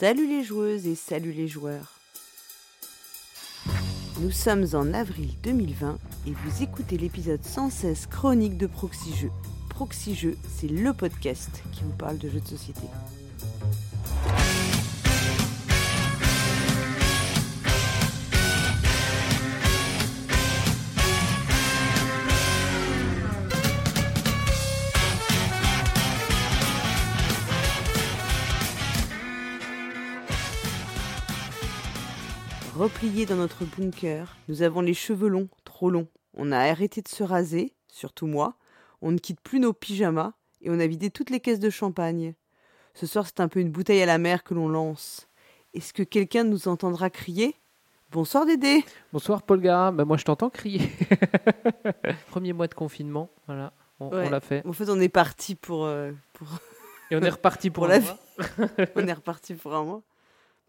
Salut les joueuses et salut les joueurs. Nous sommes en avril 2020 et vous écoutez l'épisode 116 chronique de Proxy Jeux. Proxy Jeux, c'est le podcast qui vous parle de jeux de société. Repliés dans notre bunker, nous avons les cheveux longs, trop longs. On a arrêté de se raser, surtout moi. On ne quitte plus nos pyjamas et on a vidé toutes les caisses de champagne. Ce soir, c'est un peu une bouteille à la mer que l'on lance. Est-ce que quelqu'un nous entendra crier? Bonsoir Dédé Bonsoir Paul Gara, bah, moi je t'entends crier. Premier mois de confinement, voilà, on, l'a fait. En fait, on est parti pour, euh, pour... Et on est reparti pour, Pour un la mois. on est reparti pour un mois.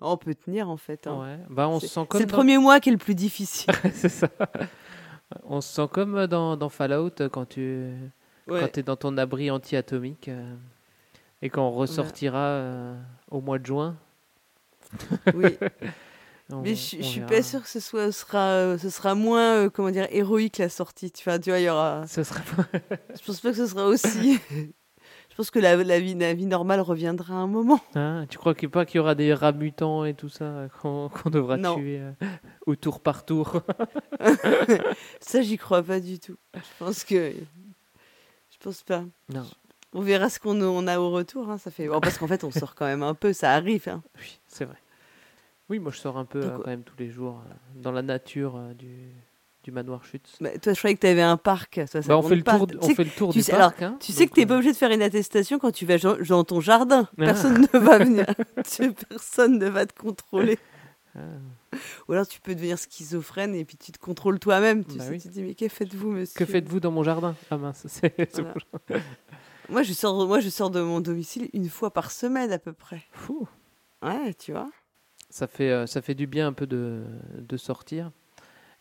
On peut tenir en fait. hein. Ouais. Bah, on se C'est sent comme c'est le dans- premier mois qui est le plus difficile. c'est ça. On se sent comme dans, dans Fallout quand tu Ouais. quand es dans ton abri anti-atomique euh, et quand on ressortira euh, au mois de juin. Oui. on- Mais je, je suis pas sûre que ce soit, ce sera, euh, ce sera moins, comment dire, héroïque la sortie. Tu vois, tu vois, il y aura. Ce sera pas- Je pense pas que ce sera aussi. Je pense que la, la vie, la vie normale reviendra à un moment. Hein, tu crois qu'il pas qu'il y aura des rats mutants et tout ça qu'on devra Non. tuer euh, au tour par tour Ça, j'y crois pas du tout. Je pense que, je pense pas. Non. On verra ce qu'on on a au retour. hein, Ça fait. parce qu'en fait, on sort quand même un peu. Ça arrive. hein. Oui, c'est vrai. Oui, moi je sors un peu Donc, euh, quand même tous les jours euh, dans la nature euh, du, du manoir Schütz. Bah, toi, je croyais que tu avais un parc. Ça, ça Bah, on, fait le tour, Tu on fait le tour tu du sais- parc. hein, Tu sais que donc, t'es euh, pas obligé de faire une attestation quand tu vas dans ton jardin. Ah. Personne ne va venir. Tu- Personne ne va te contrôler. ah, Ou alors tu peux devenir schizophrène et puis tu te contrôles toi-même. Tu Bah sais, oui. tu te dis mais que faites-vous, monsieur Que faites-vous dans mon jardin? Ah mince, c'est Voilà. Moi, je sors, moi, je sors de mon domicile une fois par semaine à peu près. Fou. Ouais, tu vois. Ça fait, euh, ça fait du bien un peu de, de sortir.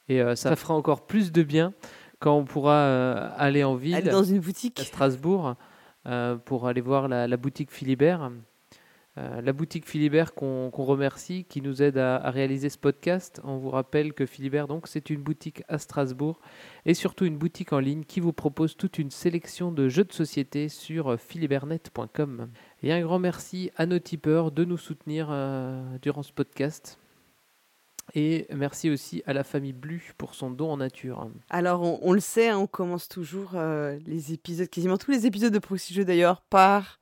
Et euh, ça fera encore plus de bien quand on pourra euh, aller en ville, Aller dans une à boutique. Strasbourg, euh, pour aller voir la, la boutique Philibert. La boutique Philibert qu'on remercie, qui nous aide à, à réaliser ce podcast. On vous rappelle que Philibert, donc, c'est une boutique à Strasbourg et surtout une boutique en ligne qui vous propose toute une sélection de jeux de société sur philibertnet.com. Et un grand merci à nos tipeurs de nous soutenir durant ce podcast. Et merci aussi à la famille Blu pour son don en nature. Alors, on, on le sait, hein, on commence toujours euh, les épisodes, quasiment tous les épisodes de Proxy Jeux d'ailleurs, par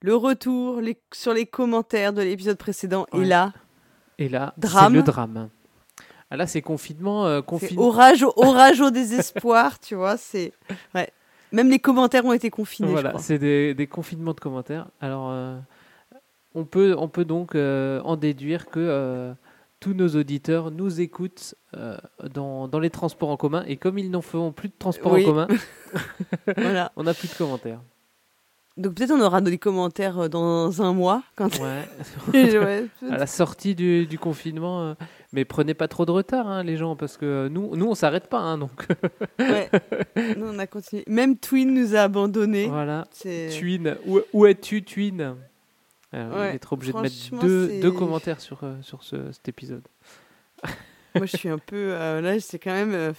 le retour les, sur les commentaires de l'épisode précédent. Et là, Et là, c'est le drame. Ah là, c'est confinement. euh, c'est confinement. orage, au- orage au désespoir, tu vois. C'est ouais. Même les commentaires ont été confinés, Voilà, c'est des, des confinements de commentaires. Alors, euh, on, peut, on peut donc en déduire que tous nos auditeurs nous écoutent euh, dans, dans les transports en commun. Et comme ils n'en feront plus de transports Oui. en commun, Voilà. on n'a plus de commentaires. Donc peut-être on aura des commentaires euh, dans un mois. Quand... Ouais. Ouais, à la sortie du, du confinement. euh, mais prenez pas trop de retard, hein, les gens, parce que nous, nous on s'arrête pas. hein, donc ouais. Nous, on a continué. Même Twin nous a abandonnés. voilà. Twin, où, où es-tu, Twin? Euh, On Ouais, être obligé de mettre deux, commentaires sur, euh, sur ce- cet épisode. Moi, je suis un peu. euh, là, c'est quand même. euh,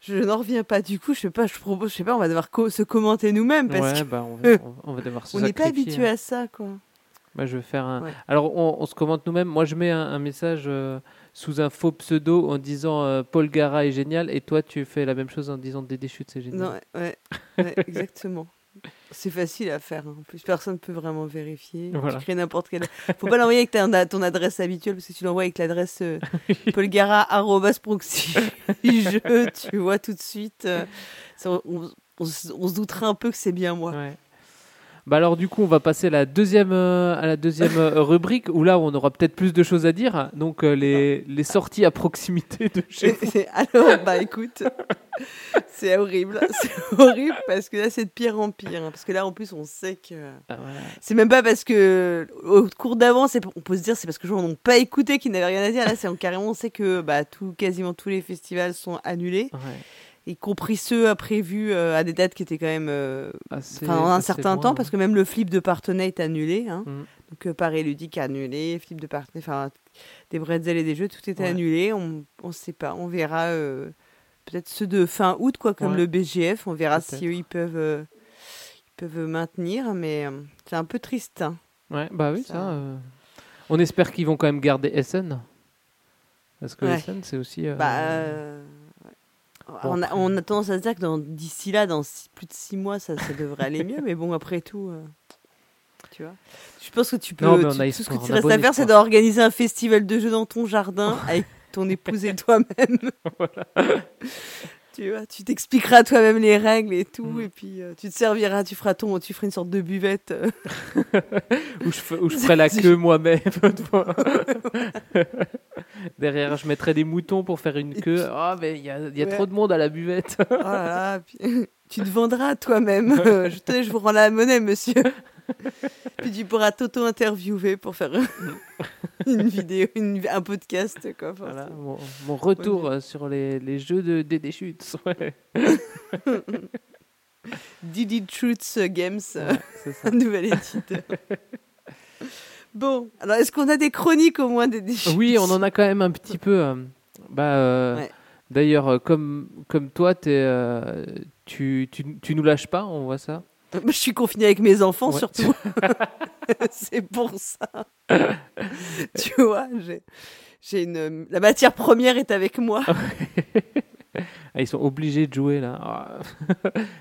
Je n'en reviens pas. Du coup, je sais pas. Je propose. Je sais pas. On va devoir co- se commenter nous-mêmes parce Ouais, que bah, on, va, on- on va devoir se on n'est pas habitué hein. à ça, quoi. Moi, je vais faire un. Ouais. Alors, on, on se commente nous-mêmes. Moi, je mets un, un message euh, sous un faux pseudo en disant euh, Paul Gara est génial, et toi, tu fais la même chose en disant Dédé Chute, c'est génial. Non, ouais, ouais, exactement. C'est facile à faire. hein. En plus, personne ne peut vraiment vérifier. Voilà. Tu crées n'importe quelle. Faut pas l'envoyer avec ta- ton adresse habituelle parce que tu l'envoies avec l'adresse euh, paulgara@proxy. Je, tu vois tout de suite. euh, ça, on, on se- on se doutera un peu que c'est bien moi. Ouais. Bah alors du coup on va passer à la deuxième, euh, à la deuxième euh, rubrique où là on aura peut-être plus de choses à dire. Donc euh, les, les sorties à proximité de chez c'est- Alors, bah écoute, c'est horrible. C'est horrible parce que là, c'est de pire en pire. hein, parce que là, en plus, on sait que. Ah. C'est même pas parce que au cours d'avant, on peut se dire c'est parce que les gens n'ont pas écouté, qu'ils n'avaient rien à dire. Là, c'est en carrément, on sait que bah, tout, quasiment tous les festivals sont annulés. Ouais. Y compris ceux prévus euh, à des dates qui étaient quand même euh, Assez- enfin, en un certain loin, temps, ouais. parce que même le flip de Partenay est annulé. Hein. Mhm. Donc euh, Paris Ludique annulé, flip de Partenay, enfin des bretzels et des jeux, tout était Ouais. annulé. On ne sait pas, on verra peut-être ceux de fin août, quoi, comme Ouais. le BGF. On verra si eux, ils peuvent, euh, ils peuvent maintenir, mais euh, c'est un peu triste. hein. Ouais, bah oui, ça. Ça- euh, On espère qu'ils vont quand même garder Essen. Parce que Ouais. Essen, c'est aussi. Bah. Bon, on, a, après- on a tendance à se dire que d'ici là, dans six- plus de six mois, ça, ça devrait aller mieux. Mais bon, après tout, euh, tu vois. Je pense que tu peux. Non, mais on tu- a tout ce que tu restes bon à faire, c'est d'organiser un festival de jeux dans ton jardin avec ton épouse et toi-même. Tu vois, tu t'expliqueras toi-même les règles et tout, Mm. et puis euh, tu te serviras, tu feras ton, tu feras une sorte de buvette. euh. où, je, fe- où je ferai la queue moi-même. Derrière, je mettrai des moutons pour faire une Et queue. Ah, mais il y a, il y a Ouais. trop de monde à la buvette. Oh là là, puis, tu te vendras toi-même. Je, te, je vous rends la monnaie, monsieur. puis tu pourras t'auto-interviewer pour faire une vidéo, une- un podcast. Quoi. Voilà, mon, mon retour euh, sur les, les jeux de. Ouais, Didi Truths Games, euh, ouais, un nouvel éditeur. Bon, alors est-ce qu'on a des chroniques au moins des Oui, on en a quand même un petit peu. euh, bah, euh. D'ailleurs, euh, comme, comme toi, euh, tu, tu, tu nous lâches pas, on voit ça? Je suis confinée avec mes enfants Ouais. surtout. c'est pour ça. tu vois, j'ai, j'ai une, la matière première est avec moi. Ah, ils sont obligés de jouer là. Ah.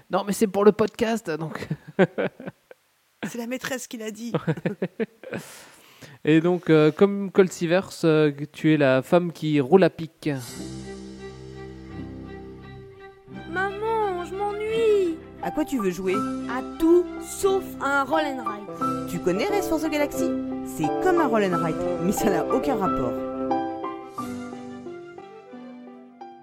non, mais c'est pour le podcast, donc. C'est la maîtresse qui l'a dit. Et donc, euh, comme Colt Sivers, euh, tu es la femme qui roule à pic. Maman, je m'ennuie À quoi tu veux jouer? À tout sauf à un roll and ride. Tu connais Race for the Galaxy? C'est comme un roll and ride, mais ça n'a aucun rapport.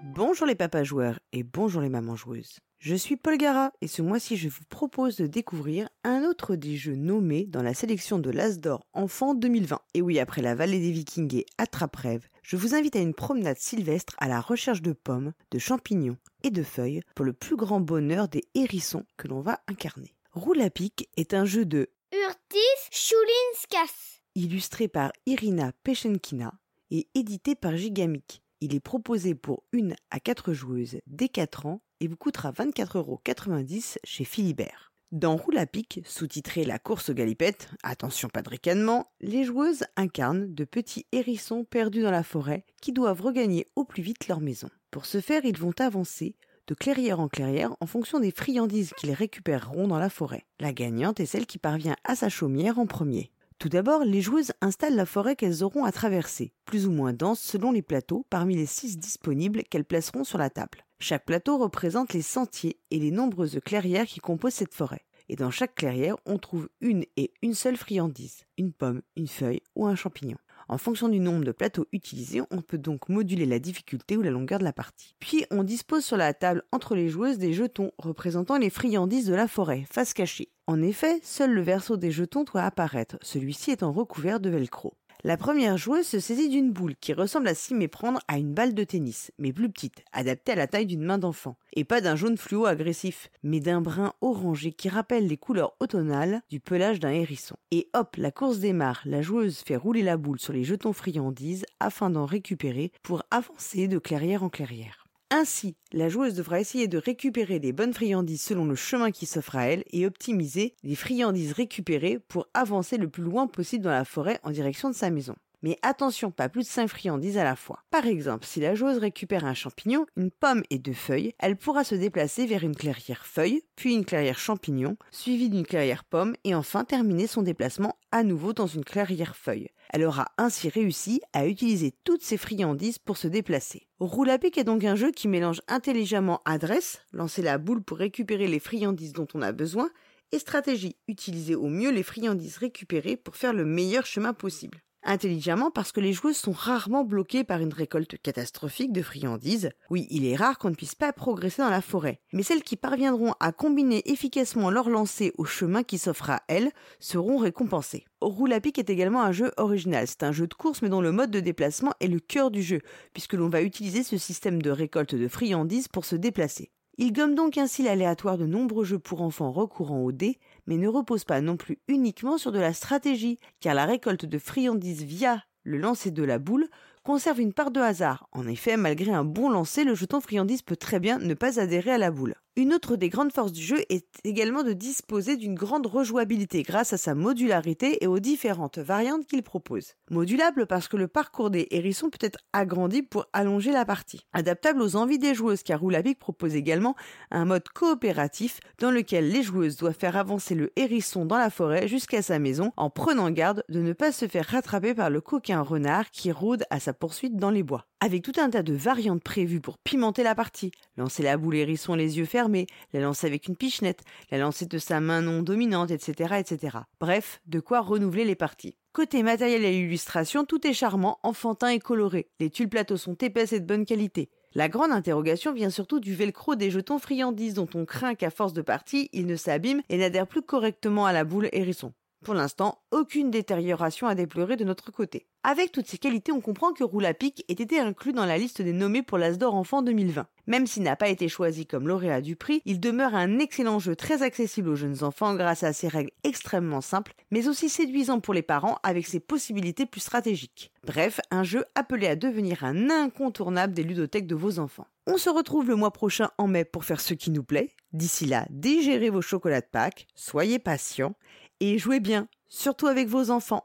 Bonjour les papas joueurs et bonjour les mamans joueuses. Je suis Paul Gara et ce mois-ci je vous propose de découvrir un autre des jeux nommés dans la sélection de l'As d'Or Enfant 2020. Et oui, après la vallée des Vikings et Attrape-Rêve, je vous invite à une promenade sylvestre à la recherche de pommes, de champignons et de feuilles pour le plus grand bonheur des hérissons que l'on va incarner. Roule à pic est un jeu de Urtis Chulinskas. illustré par Irina Pechenkina et édité par Gigamic. Il est proposé pour une à quatre joueuses dès 4 ans et vous coûtera 24,90€ chez Philibert. Dans Roule à pic, sous-titré La course aux galipettes, attention pas de ricanement, les joueuses incarnent de petits hérissons perdus dans la forêt qui doivent regagner au plus vite leur maison. Pour ce faire, ils vont avancer de clairière en clairière en fonction des friandises qu'ils récupéreront dans la forêt. La gagnante est celle qui parvient à sa chaumière en premier. Tout d'abord, les joueuses installent la forêt qu'elles auront à traverser, plus ou moins dense selon les plateaux parmi les six disponibles qu'elles placeront sur la table. Chaque plateau représente les sentiers et les nombreuses clairières qui composent cette forêt. Et dans chaque clairière, on trouve une et une seule friandise, une pomme, une feuille ou un champignon. En fonction du nombre de plateaux utilisés, on peut donc moduler la difficulté ou la longueur de la partie. Puis on dispose sur la table entre les joueuses des jetons représentant les friandises de la forêt, face cachée. En effet, seul le verso des jetons doit apparaître, celui-ci étant recouvert de velcro. La première joueuse se saisit d'une boule qui ressemble à s'y méprendre à une balle de tennis, mais plus petite, adaptée à la taille d'une main d'enfant, et pas d'un jaune fluo agressif, mais d'un brun orangé qui rappelle les couleurs automnales du pelage d'un hérisson. Et hop, la course démarre, la joueuse fait rouler la boule sur les jetons friandises afin d'en récupérer pour avancer de clairière en clairière. Ainsi, la joueuse devra essayer de récupérer les bonnes friandises selon le chemin qui s'offre à elle et optimiser les friandises récupérées pour avancer le plus loin possible dans la forêt en direction de sa maison. Mais attention, pas plus de 5 friandises à la fois. Par exemple, si la joueuse récupère un champignon, une pomme et deux feuilles, elle pourra se déplacer vers une clairière feuille, puis une clairière champignon, suivie d'une clairière pomme, et enfin terminer son déplacement à nouveau dans une clairière feuille. Elle aura ainsi réussi à utiliser toutes ses friandises pour se déplacer. Roule à pic est donc un jeu qui mélange intelligemment adresse, lancer la boule pour récupérer les friandises dont on a besoin, et stratégie, utiliser au mieux les friandises récupérées pour faire le meilleur chemin possible. Intelligemment parce que les joueuses sont rarement bloquées par une récolte catastrophique de friandises. Oui, il est rare qu'on ne puisse pas progresser dans la forêt, mais celles qui parviendront à combiner efficacement leur lancer au chemin qui s'offre à elles seront récompensées. Roule à pic est également un jeu original. C'est un jeu de course mais dont le mode de déplacement est le cœur du jeu, puisque l'on va utiliser ce système de récolte de friandises pour se déplacer. Il gomme donc ainsi l'aléatoire de nombreux jeux pour enfants recourant au dés, mais ne repose pas non plus uniquement sur de la stratégie, car la récolte de friandises via le lancer de la boule conserve une part de hasard. En effet, malgré un bon lancer, le jeton friandise peut très bien ne pas adhérer à la boule. Une autre des grandes forces du jeu est également de disposer d'une grande rejouabilité grâce à sa modularité et aux différentes variantes qu'il propose. Modulable parce que le parcours des hérissons peut être agrandi pour allonger la partie. Adaptable aux envies des joueuses car Roulapic propose également un mode coopératif dans lequel les joueuses doivent faire avancer le hérisson dans la forêt jusqu'à sa maison en prenant garde de ne pas se faire rattraper par le coquin renard qui rôde à sa poursuite dans les bois. Avec tout un tas de variantes prévues pour pimenter la partie, lancer la boule hérisson les yeux fermés, la lancer avec une pichenette, la lancer de sa main non dominante, etc., etc. Bref, de quoi renouveler les parties. Côté matériel et illustration, tout est charmant, enfantin et coloré. Les tuiles plateaux sont épaisses et de bonne qualité. La grande interrogation vient surtout du velcro des jetons friandises dont on craint qu'à force de partie, ils ne s'abîment et n'adhèrent plus correctement à la boule hérisson. Pour l'instant, aucune détérioration à déplorer de notre côté. Avec toutes ces qualités, on comprend que Roulapic ait été inclus dans la liste des nommés pour l'Asdor Enfant 2020. Même s'il n'a pas été choisi comme lauréat du prix, il demeure un excellent jeu très accessible aux jeunes enfants grâce à ses règles extrêmement simples, mais aussi séduisant pour les parents avec ses possibilités plus stratégiques. Bref, un jeu appelé à devenir un incontournable des ludothèques de vos enfants. On se retrouve le mois prochain en mai pour faire ce qui nous plaît. D'ici là, digérez vos chocolats de Pâques, soyez patients et jouez bien, surtout avec vos enfants.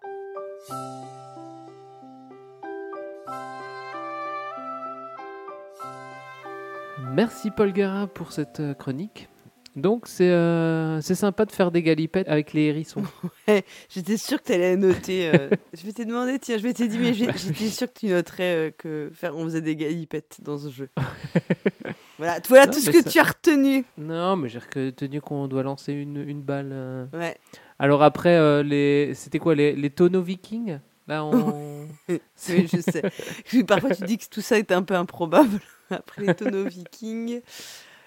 Merci Paul Guérin pour cette euh, chronique. Donc c'est euh, c'est sympa de faire des galipettes avec les hérissons. Ouais, j'étais sûre que tu allais noter. euh, je vais te demander, tiens, je vais te dire, mais j'étais sûre que tu noterais euh, que faire, on faisait des galipettes dans ce jeu. voilà, voilà Non, tout ce que ça- tu as retenu. non, mais j'ai retenu qu'on doit lancer une, une balle. euh. Ouais. Alors après, euh, les c'était quoi les, les tonneaux vikings Là, on... Oui, je sais. Parfois, tu dis que tout ça est un peu improbable. Après les tonneaux vikings.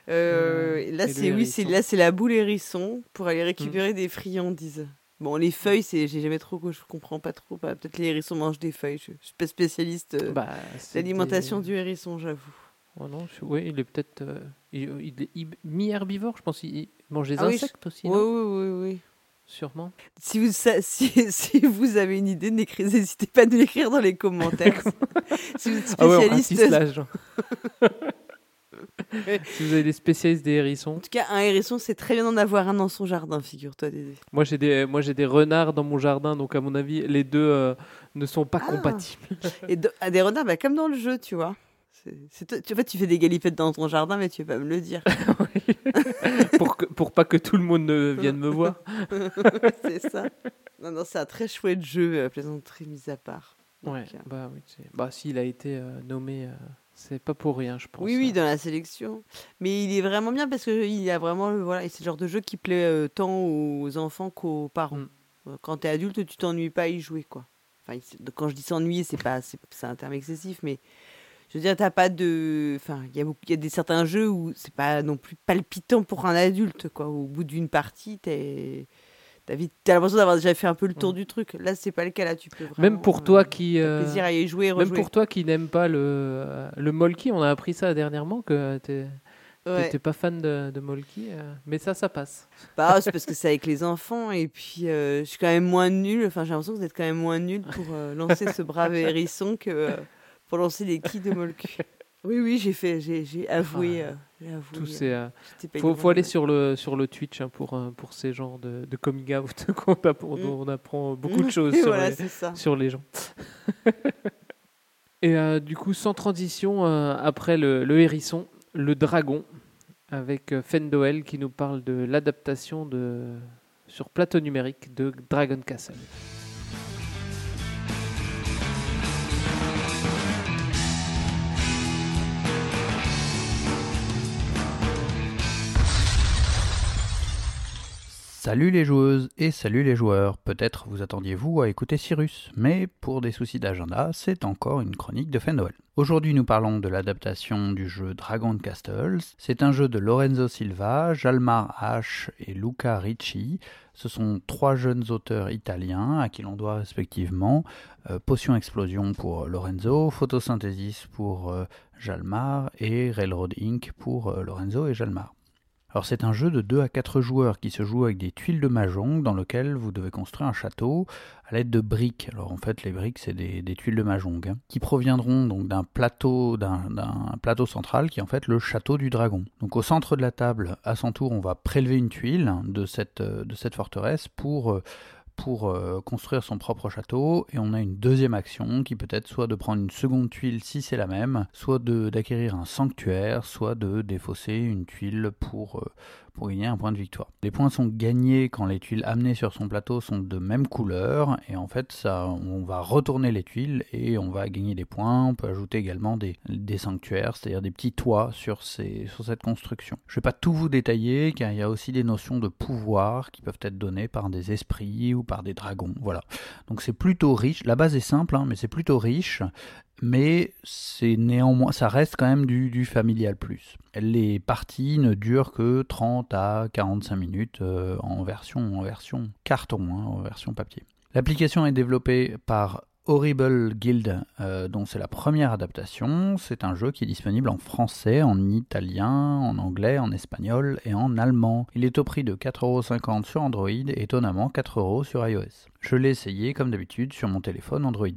Euh, Mmh. là, c'est oui, c'est là, c'est la boule hérisson pour aller récupérer des friandises. Bon, les feuilles, c'est, j'ai jamais trop, je comprends pas trop. Bah, peut-être les hérissons mangent des feuilles. Je, je suis pas spécialiste euh, bah, c'est d'alimentation des- du hérisson, j'avoue. Oh non, je- ouais, il est peut-être euh, il, il est hib- mi-herbivore, je pense. Il, il mange des Ah oui, insectes aussi, Oui, non? oui, oui, oui. sûrement. Si vous, si, si vous avez une idée, n'hésitez pas à nous l'écrire dans les commentaires. si vous êtes Ah ouais, on spécialiste. si vous avez des spécialistes des hérissons. en tout cas, un hérisson, c'est très bien d'en avoir un dans son jardin, figure-toi, Dédé. Moi, j'ai des, moi, j'ai des renards dans mon jardin, donc à mon avis, les deux euh, ne sont pas Ah. compatibles. Et de- à des renards, bah, comme dans le jeu, tu vois. C'est, tu, en fait, tu fais des galipettes dans ton jardin, mais tu pas me le dire. pour, que, pour pas que tout le monde ne vienne me voir. c'est ça. Non, non, c'est un très chouette jeu, euh, plaisanterie mise à part. Donc, Ouais, euh, bah oui. Bah, s'il a été euh, nommé, euh, c'est pas pour rien, je pense. Oui, oui, dans la sélection. Mais il est vraiment bien parce qu'il a vraiment, voilà, et c'est le genre de jeu qui plaît euh, tant aux enfants qu'aux parents. Mm. Euh, Quand t'es adulte, tu t'ennuies pas à y jouer, quoi. Enfin, quand je dis s'ennuyer, c'est pas, c'est un terme excessif, mais je veux dire, t'as pas de, enfin, il y a beaucoup, il y a des certains jeux où c'est pas non plus palpitant pour un adulte, quoi. Au bout d'une partie, t'es, t'as vite- t'as l'impression d'avoir déjà fait un peu le tour du truc. Là, c'est pas le cas. Là, tu peux Même pour euh, toi qui. t'as euh, plaisir à y jouer, Même pour toi qui n'aime pas le, euh, le Molki, on a appris ça dernièrement que t'es Ouais. t'étais pas fan de, de Molki, euh, mais ça, ça passe. Bah, c'est parce que c'est avec les enfants et puis euh, je suis quand même moins nulle. Enfin, j'ai l'impression que vous êtes quand même moins nulle pour euh, lancer ce brave hérisson que euh, pour lancer les quilles de Molku. Oui, oui, j'ai fait, j'ai, avoué. Ah, euh, avoué, Tous euh, ces, euh, faut, aller sur le, sur le Twitch hein, pour, pour ces genres de, de coming out qu'on apprend, Mm. on apprend beaucoup de choses Et sur, voilà, les, sur gens. Et euh, du coup, sans transition, après le, le hérisson, le dragon, avec Fendoel qui nous parle de l'adaptation de, sur plateau numérique de Dragon Castle. Salut les joueuses et salut les joueurs. Peut-être vous attendiez-vous à écouter Cyrus, mais pour des soucis d'agenda, c'est encore une chronique de fin Noël. Aujourd'hui, nous parlons de l'adaptation du jeu Dragon Castles. C'est un jeu de Lorenzo Silva, Jalmar H et Luca Ricci. Ce sont trois jeunes auteurs italiens à qui l'on doit respectivement euh, Potion Explosion pour Lorenzo, Photosynthesis pour euh, Jalmar et Railroad Inc. pour euh, Lorenzo et Jalmar. Alors c'est un jeu de 2 à 4 joueurs qui se joue avec des tuiles de mahjong dans lequel vous devez construire un château à l'aide de briques. Alors en fait les briques c'est des, tuiles de mahjong hein, qui proviendront donc d'un plateau d'un plateau central qui est en fait le château du dragon. Donc au centre de la table, à son tour, on va prélever une tuile de cette, de cette forteresse pour euh, pour euh, construire son propre château et on a une deuxième action qui peut être soit de prendre une seconde tuile si c'est la même, soit d'acquérir un sanctuaire, soit de défausser une tuile pour, euh, pour gagner un point de victoire. Les points sont gagnés quand les tuiles amenées sur son plateau sont de même couleur et en fait ça, on va retourner les tuiles et on va gagner des points. On peut ajouter également des, sanctuaires, c'est-à-dire des petits toits sur cette construction. Je ne vais pas tout vous détailler car il y a aussi des notions de pouvoir qui peuvent être données par des esprits ou par des dragons. Voilà. Donc c'est plutôt riche. La base est simple, hein, mais c'est plutôt riche mais c'est néanmoins, ça reste quand même du, familial plus. Les parties ne durent que 30 à 45 minutes euh, en, version, carton, hein, en version papier. L'application est développée par Horrible Guild, euh, dont c'est la première adaptation. C'est un jeu qui est disponible en français, en italien, en anglais, en espagnol et en allemand. Il est au prix de 4,50€ sur Android étonnamment 4€ sur iOS. Je l'ai essayé comme d'habitude sur mon téléphone Android.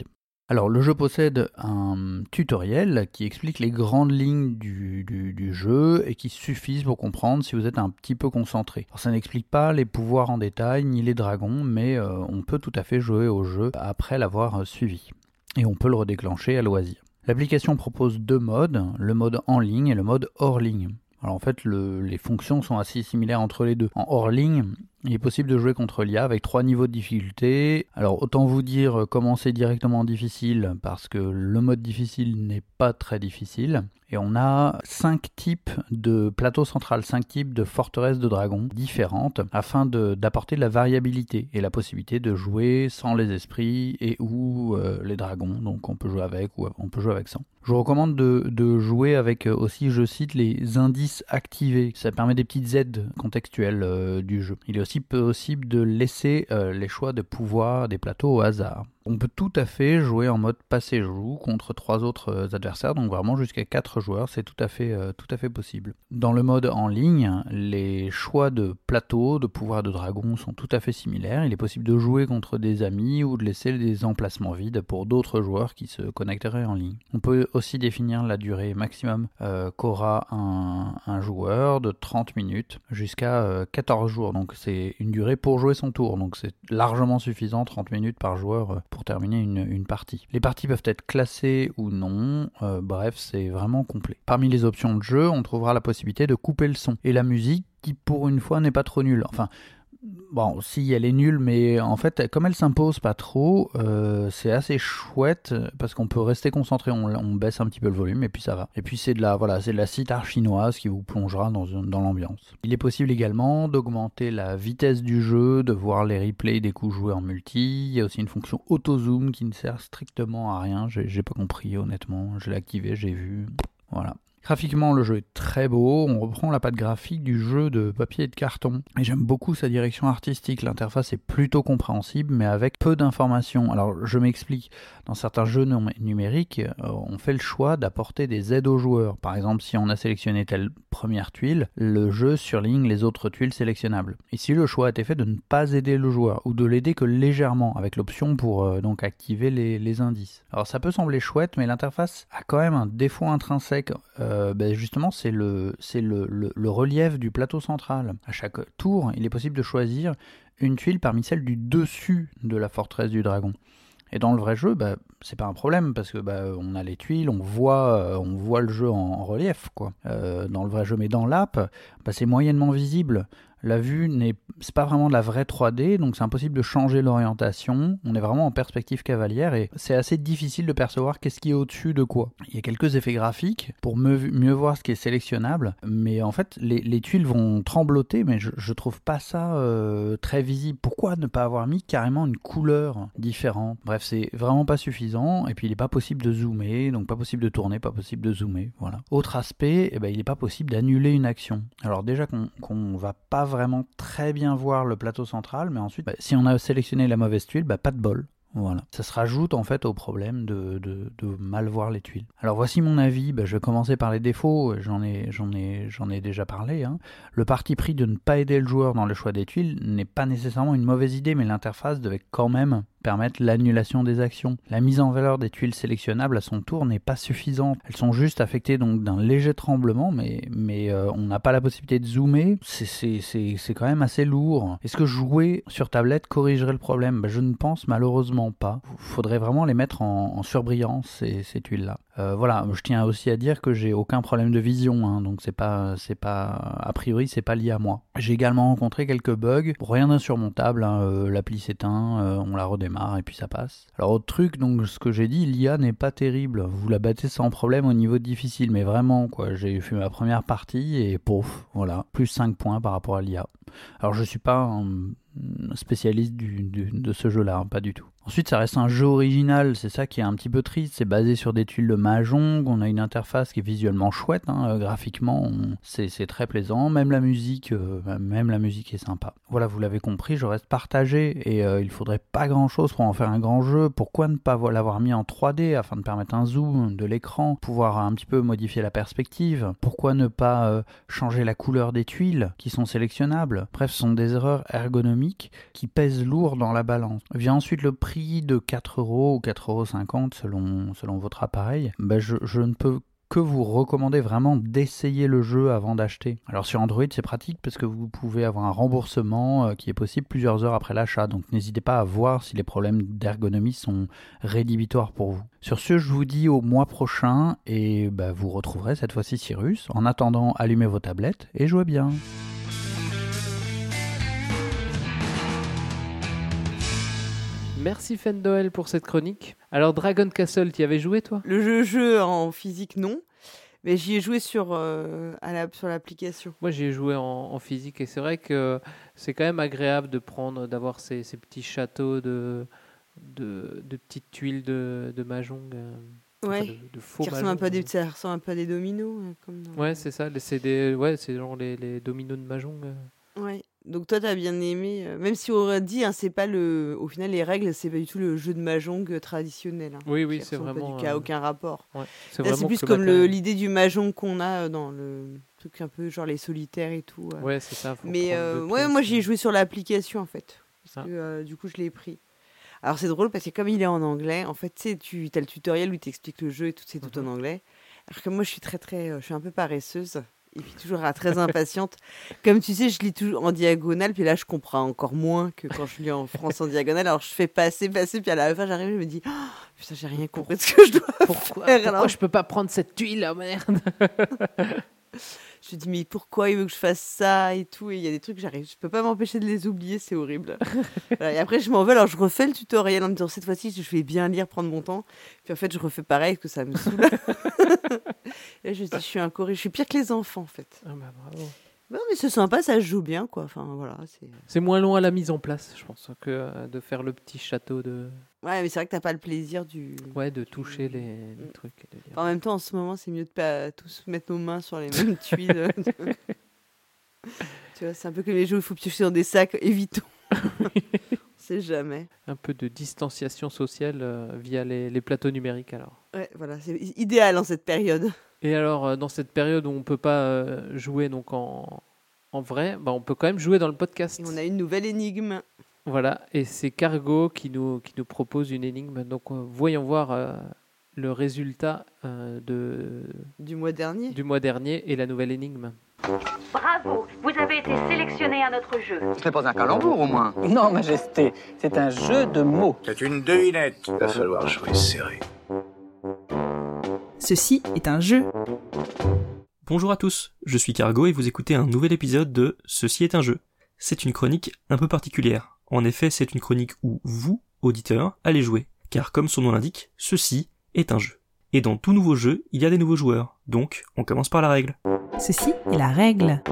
Alors le jeu possède un tutoriel qui explique les grandes lignes du, jeu et qui suffisent pour comprendre si vous êtes un petit peu concentré. Alors, ça n'explique pas les pouvoirs en détail ni les dragons, mais euh, on peut tout à fait jouer au jeu après l'avoir suivi. Et on peut le redéclencher à loisir. L'application propose deux modes, le mode en ligne et le mode hors ligne. Alors en fait, les fonctions sont assez similaires entre les deux. En hors ligne, il est possible de jouer contre l'IA avec trois niveaux de difficulté. Alors autant vous dire commencer directement difficile parce que le mode difficile n'est pas très difficile. Et on a cinq types de plateaux central, cinq types de forteresses de dragons différentes afin d'apporter de, la variabilité et la possibilité de jouer sans les esprits et ou euh, les dragons. Donc on peut jouer avec ou on peut jouer avec sans. Je vous recommande de, jouer avec euh, aussi, je cite, les indices activés. Ça permet des petites aides contextuelles euh, du jeu. Il est possible de laisser les choix de pouvoir des plateaux au hasard. On peut tout à fait jouer en mode passé-joue contre trois autres euh, adversaires, donc vraiment jusqu'à quatre joueurs, c'est tout, à fait, euh, tout à fait possible. Dans le mode en ligne, les choix de plateau, de pouvoir de dragon sont tout à fait similaires. Il est possible de jouer contre des amis ou de laisser des emplacements vides pour d'autres joueurs qui se connecteraient en ligne. On peut aussi définir la durée maximum euh, qu'aura un, joueur de 30 minutes jusqu'à 14 jours, donc c'est une durée pour jouer son tour, donc c'est largement suffisant 30 minutes par joueur pour terminer une, partie. Les parties peuvent être classées ou non, euh, bref, c'est vraiment complet. Parmi les options de jeu, on trouvera la possibilité de couper le son et la musique qui pour une fois n'est pas trop nulle. Enfin, Bon, si elle est nulle, mais en fait, comme elle s'impose pas trop, euh, c'est assez chouette parce qu'on peut rester concentré. On, baisse un petit peu le volume et puis ça va. Et puis c'est de la voilà, c'est de la sitar chinoise qui vous plongera dans, dans l'ambiance. Il est possible également d'augmenter la vitesse du jeu, de voir les replays des coups joués en multi. Il y a aussi une fonction auto zoom qui ne sert strictement à rien. J'ai pas compris honnêtement. Je l'ai activé, j'ai vu. Voilà. Graphiquement, le jeu est très beau. On reprend la patte graphique du jeu de papier et de carton. Et j'aime beaucoup sa direction artistique. L'interface est plutôt compréhensible, mais avec peu d'informations. Alors, je m'explique. Dans certains jeux numériques, euh, on fait le choix d'apporter des aides aux joueurs. Par exemple, si on a sélectionné telle première tuile, le jeu surligne les autres tuiles sélectionnables. Ici, le choix a été fait de ne pas aider le joueur, ou de l'aider que légèrement, avec l'option pour euh, donc activer les, indices. Alors, ça peut sembler chouette, mais l'interface a quand même un défaut intrinsèque. Euh, euh, ben justement, c'est le, relief du plateau central. À chaque tour, il est possible de choisir une tuile parmi celles du dessus de la forteresse du dragon. Et dans le vrai jeu, bah, c'est pas un problème parce que bah, on a les tuiles, on voit, euh, on voit le jeu en, relief quoi. Euh, dans le vrai jeu, mais dans l'app, c'est moyennement visible. La vue n'est pas vraiment de la vraie 3D, donc c'est impossible de changer l'orientation. On est vraiment en perspective cavalière et c'est assez difficile de percevoir qu'est-ce qui est au-dessus de quoi. Il y a quelques effets graphiques pour mieux, voir ce qui est sélectionnable, mais en fait les, les tuiles vont trembloter, mais je, je trouve pas ça euh, très visible. Pourquoi ne pas avoir mis carrément une couleur différente? Bref, c'est vraiment pas suffisant et puis il n'est pas possible de zoomer, donc pas possible de tourner, pas possible de zoomer. Voilà. Autre aspect, eh ben, il n'est pas possible d'annuler une action. Alors déjà qu'on qu'on va pas vraiment très bien voir le plateau central, mais ensuite, bah, si on a sélectionné la mauvaise tuile, bah, pas de bol. Voilà. Ça se rajoute en fait au problème de, de, mal voir les tuiles. Alors voici mon avis, bah, je vais commencer par les défauts, j'en ai, j'en ai, j'en ai déjà parlé. Hein. Le parti pris de ne pas aider le joueur dans le choix des tuiles n'est pas nécessairement une mauvaise idée, mais l'interface devait quand même permettre l'annulation des actions. La mise en valeur des tuiles sélectionnables à son tour n'est pas suffisante. Elles sont juste affectées donc d'un léger tremblement, mais, mais euh, on n'a pas la possibilité de zoomer. C'est quand même assez lourd. Est-ce que jouer sur tablette corrigerait le problème? Ben, Je ne pense malheureusement pas. Il faudrait vraiment les mettre en, surbrillance, ces, ces tuiles-là. Euh, voilà, je tiens aussi à dire que j'ai aucun problème de vision, hein, donc c'est pas, c'est pas, a priori, c'est pas lié à moi. J'ai également rencontré quelques bugs, rien d'insurmontable. Hein, euh, L'appli s'éteint, on la redémarre et puis ça passe. Alors autre truc, donc ce que j'ai dit, l'IA n'est pas terrible. Vous la battez sans problème au niveau difficile, mais vraiment quoi. J'ai fait ma première partie et pouf, voilà, plus 5 points par rapport à l'IA. Alors je suis pas un spécialiste de ce jeu-là, hein, pas du tout. Ensuite, ça reste un jeu original, c'est ça qui est un petit peu triste. C'est basé sur des tuiles de Mahjong, on a une interface qui est visuellement chouette, hein, euh, graphiquement, c'est très plaisant. Même la musique, euh, même la musique est sympa. Voilà, vous l'avez compris, je reste partagé et euh, il faudrait pas grand-chose pour en faire un grand jeu. Pourquoi ne pas l'avoir mis en 3D afin de permettre un zoom de l'écran, pouvoir un petit peu modifier la perspective? Pourquoi ne pas euh, changer la couleur des tuiles qui sont sélectionnables? Bref, ce sont des erreurs ergonomiques qui pèsent lourd dans la balance. Vient ensuite le prix de 4 euros ou 4,50 euros selon, selon votre appareil, je, je ne peux que vous recommander vraiment d'essayer le jeu avant d'acheter. Alors sur Android c'est pratique parce que vous pouvez avoir un remboursement euh, qui est possible plusieurs heures après l'achat, donc n'hésitez pas à voir si les problèmes d'ergonomie sont rédhibitoires pour vous. Sur ce, je vous dis au mois prochain et bah, vous retrouverez cette fois-ci Cyrus. En attendant, allumez vos tablettes et jouez bien. Merci Fendoel pour cette chronique. Alors Dragon Castle, tu y avais joué toi? Le jeu, jeu en physique, non. Mais j'y ai joué sur, euh, à la, sur l'application. Moi j'y ai joué en, en physique et c'est vrai que c'est quand même agréable de prendre, d'avoir ces, ces petits châteaux de, de, de petites tuiles de, de mahjong. euh, enfin, Ouais. de, de faux Qui ressemble un mahjong, peu à des, ça ressemble un peu à des dominos. euh, Comme dans- Ouais, c'est ça. C'est des, ouais, c'est genre les, les dominos de mahjong. Ouais. Donc toi, t'as bien aimé, euh, même si on aurait dit, hein, c'est pas le, au final, les règles, c'est pas du tout le jeu de mahjong euh, traditionnel. hein, Oui, oui, qui c'est ressemble pas vraiment. du- euh, aucun rapport. ouais, c'est Là, c'est vraiment plus comme l'idée du mahjong qu'on a euh, dans le truc un peu genre les solitaires et tout. euh. Ouais, c'est ça. Mais euh, ouais, moi j'y ai euh. joué sur l'application en fait. Parce Ah. que euh, du coup je l'ai pris. Alors c'est drôle parce que comme il est en anglais, en fait tu as le tutoriel où il t'explique le jeu et tout, c'est tout en Mhm. anglais. Alors que moi je suis très très, euh, je suis un peu paresseuse et puis toujours euh, très impatiente. Comme tu sais, je lis toujours en diagonale, puis là je comprends encore moins que quand je lis en France en diagonale. Alors je fais passer, passer, puis à la fin j'arrive, je me dis, Oh, putain j'ai rien compris de ce que je dois Pourquoi, faire, pourquoi alors je peux pas prendre cette tuile, ah, merde? Je me dis, mais pourquoi il veut que je fasse ça et tout Et il y a des trucs, j'arrive, je peux pas m'empêcher de les oublier, c'est horrible. Voilà, et après, je m'en veux, alors je refais le tutoriel en me disant, cette fois-ci, je vais bien lire, prendre mon temps. Puis en fait, je refais pareil, parce que ça me saoule. et là, je dis, je suis un coré, je suis pire que les enfants, en fait. Ah bah, bravo. Non, mais c'est sympa, ça joue bien, quoi. Enfin, voilà. c'est- C'est moins long à la mise en place, je pense, que euh, de faire le petit château de, Ouais, mais c'est vrai que t'as pas le plaisir du. ouais, de toucher les, les Mm. trucs. et de dire- Enfin, en même temps, en ce moment, c'est mieux de pas tous mettre nos mains sur les mêmes tuiles. tu vois, c'est un peu comme les jeux où il faut piocher dans des sacs, évitons. On sait jamais. Un peu de distanciation sociale euh, via les, les plateaux numériques, alors. Ouais, voilà, c'est idéal en cette période. Et alors, euh, dans cette période où on peut pas euh, jouer donc en, en vrai, bah, on peut quand même jouer dans le podcast. Et on a une nouvelle énigme. Voilà, et c'est Cargo qui nous, qui nous propose une énigme. Donc, euh, voyons voir euh, le résultat euh, de, du mois dernier. du mois dernier et la nouvelle énigme. Bravo, vous avez été sélectionné à notre jeu. Ce n'est pas un calembour au moins. Non, Majesté, c'est un jeu de mots. C'est une devinette. Il va falloir jouer serré. Ceci est un jeu. Bonjour à tous, je suis Cargo et vous écoutez un nouvel épisode de Ceci est un jeu. c'est une chronique un peu particulière. En effet, c'est une chronique où vous, auditeurs, allez jouer. Car comme son nom l'indique, ceci est un jeu. Et dans tout nouveau jeu, il y a des nouveaux joueurs. Donc, on commence par la règle. Ceci est la règle.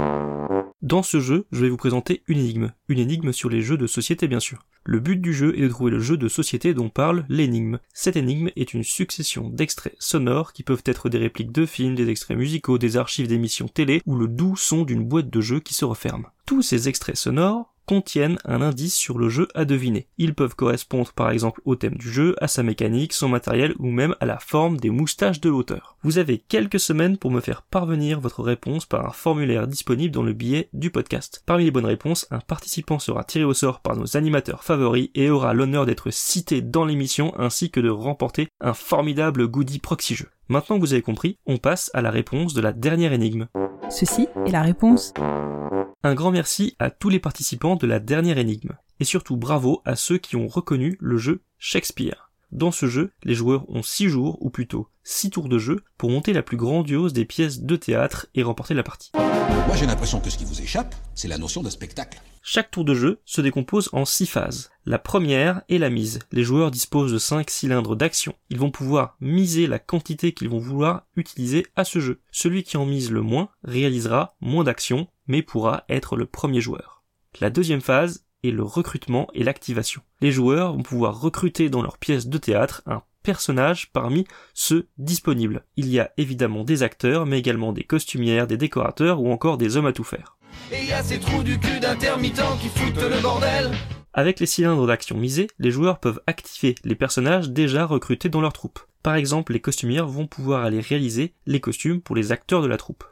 Dans ce jeu, je vais vous présenter une énigme. Une énigme sur les jeux de société bien sûr. Le but du jeu est de trouver le jeu de société dont parle l'énigme. Cette énigme est une succession d'extraits sonores qui peuvent être des répliques de films, des extraits musicaux, des archives d'émissions télé ou le doux son d'une boîte de jeu qui se referme. Tous ces extraits sonores contiennent un indice sur le jeu à deviner. Ils peuvent correspondre par exemple au thème du jeu, à sa mécanique, son matériel ou même à la forme des moustaches de l'auteur. Vous avez quelques semaines pour me faire parvenir votre réponse par un formulaire disponible dans le billet du podcast. Parmi les bonnes réponses, un participant sera tiré au sort par nos animateurs favoris et aura l'honneur d'être cité dans l'émission ainsi que de remporter un formidable goodie proxy jeu. Maintenant que vous avez compris, on passe à la réponse de la dernière énigme. Ceci est la réponse. Un grand merci à tous les participants de la dernière énigme, et surtout bravo à ceux qui ont reconnu le jeu Shakespeare. Dans ce jeu, les joueurs ont 6 jours, ou plutôt 6 tours de jeu, pour monter la plus grandiose des pièces de théâtre et remporter la partie. Moi j'ai l'impression que ce qui vous échappe, c'est la notion de spectacle. Chaque tour de jeu se décompose en 6 phases. La première est la mise. Les joueurs disposent de 5 cylindres d'action. Ils vont pouvoir miser la quantité qu'ils vont vouloir utiliser à ce jeu. Celui qui en mise le moins réalisera moins d'actions, mais pourra être le premier joueur. La deuxième phase est le recrutement et l'activation. Les joueurs vont pouvoir recruter dans leur pièce de théâtre un personnage parmi ceux disponibles. Il y a évidemment des acteurs, mais également des costumières, des décorateurs ou encore des hommes à tout faire. Et y ces trous du cul d'intermittents qui foutent le bordel Avec les cylindres d'action misés, les joueurs peuvent activer les personnages déjà recrutés dans leur troupe. Par exemple, les costumières vont pouvoir aller réaliser les costumes pour les acteurs de la troupe.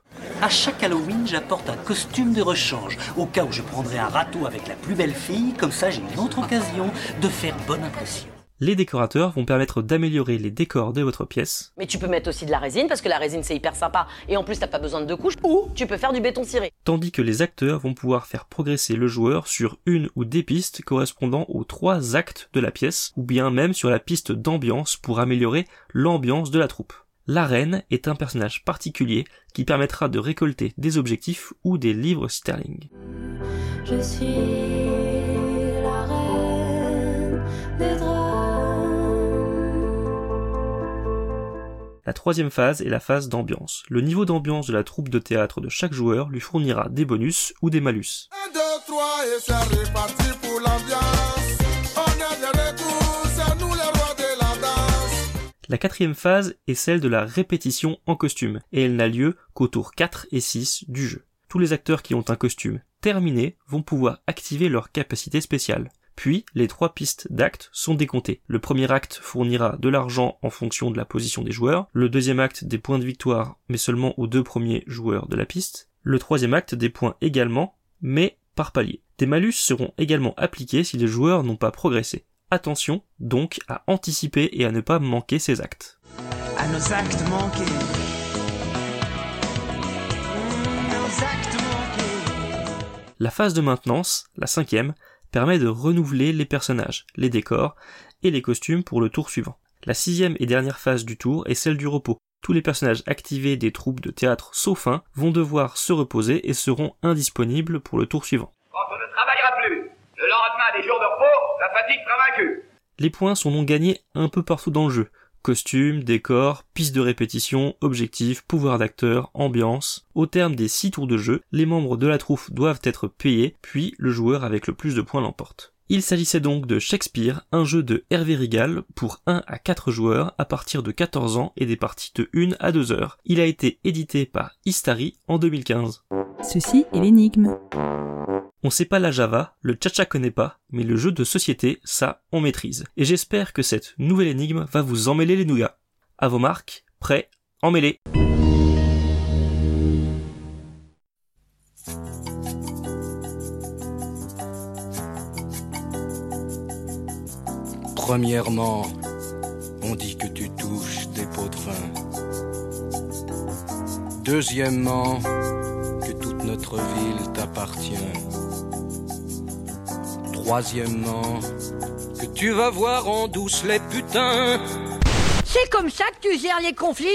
À chaque Halloween, j'apporte un costume de rechange, au cas où je prendrai un râteau avec la plus belle fille, comme ça j'ai une autre occasion de faire bonne impression. Les décorateurs vont permettre d'améliorer les décors de votre pièce. Mais tu peux mettre aussi de la résine parce que la résine c'est hyper sympa et en plus t'as pas besoin de deux couches ou tu peux faire du béton ciré. Tandis que les acteurs vont pouvoir faire progresser le joueur sur une ou des pistes correspondant aux trois actes de la pièce ou bien même sur la piste d'ambiance pour améliorer l'ambiance de la troupe. La reine est un personnage particulier qui permettra de récolter des objectifs ou des livres sterling. Je suis la reine des La troisième phase est la phase d'ambiance. Le niveau d'ambiance de la troupe de théâtre de chaque joueur lui fournira des bonus ou des malus. La quatrième phase est celle de la répétition en costume, et elle n'a lieu qu'au tour 4 et 6 du jeu. Tous les acteurs qui ont un costume terminé vont pouvoir activer leur capacité spéciale. Puis, les trois pistes d'actes sont décomptées. Le premier acte fournira de l'argent en fonction de la position des joueurs, le deuxième acte des points de victoire, mais seulement aux deux premiers joueurs de la piste, le troisième acte des points également, mais par palier. Des malus seront également appliqués si les joueurs n'ont pas progressé. Attention donc à anticiper et à ne pas manquer ces actes. À nos actes manqués. Nos actes manqués. La phase de maintenance, la cinquième, permet de renouveler les personnages, les décors et les costumes pour le tour suivant. La sixième et dernière phase du tour est celle du repos. Tous les personnages activés des troupes de théâtre sauf un vont devoir se reposer et seront indisponibles pour le tour suivant. Quand on ne travaillera plus, le lendemain des jours de repos, la fatigue sera vaincue. Les points sont donc gagnés un peu partout dans le jeu. Costumes, décors, pistes de répétition, objectifs, pouvoir d'acteur, ambiance. Au terme des 6 tours de jeu, les membres de la troupe doivent être payés, puis le joueur avec le plus de points l'emporte. Il s'agissait donc de Shakespeare, un jeu de Hervé Rigal pour 1 à 4 joueurs à partir de 14 ans et des parties de 1 à 2 heures. Il a été édité par Istari en 2015. Ceci est l'énigme. On sait pas la Java, le tcha connaît pas, mais le jeu de société, ça, on maîtrise. Et j'espère que cette nouvelle énigme va vous emmêler les nougats. À vos marques, prêts, emmêlés. Premièrement, on dit que tu touches des pots de vin. Deuxièmement, que toute notre ville t'appartient. Troisièmement, que tu vas voir en douce les putains. C'est comme ça que tu gères les conflits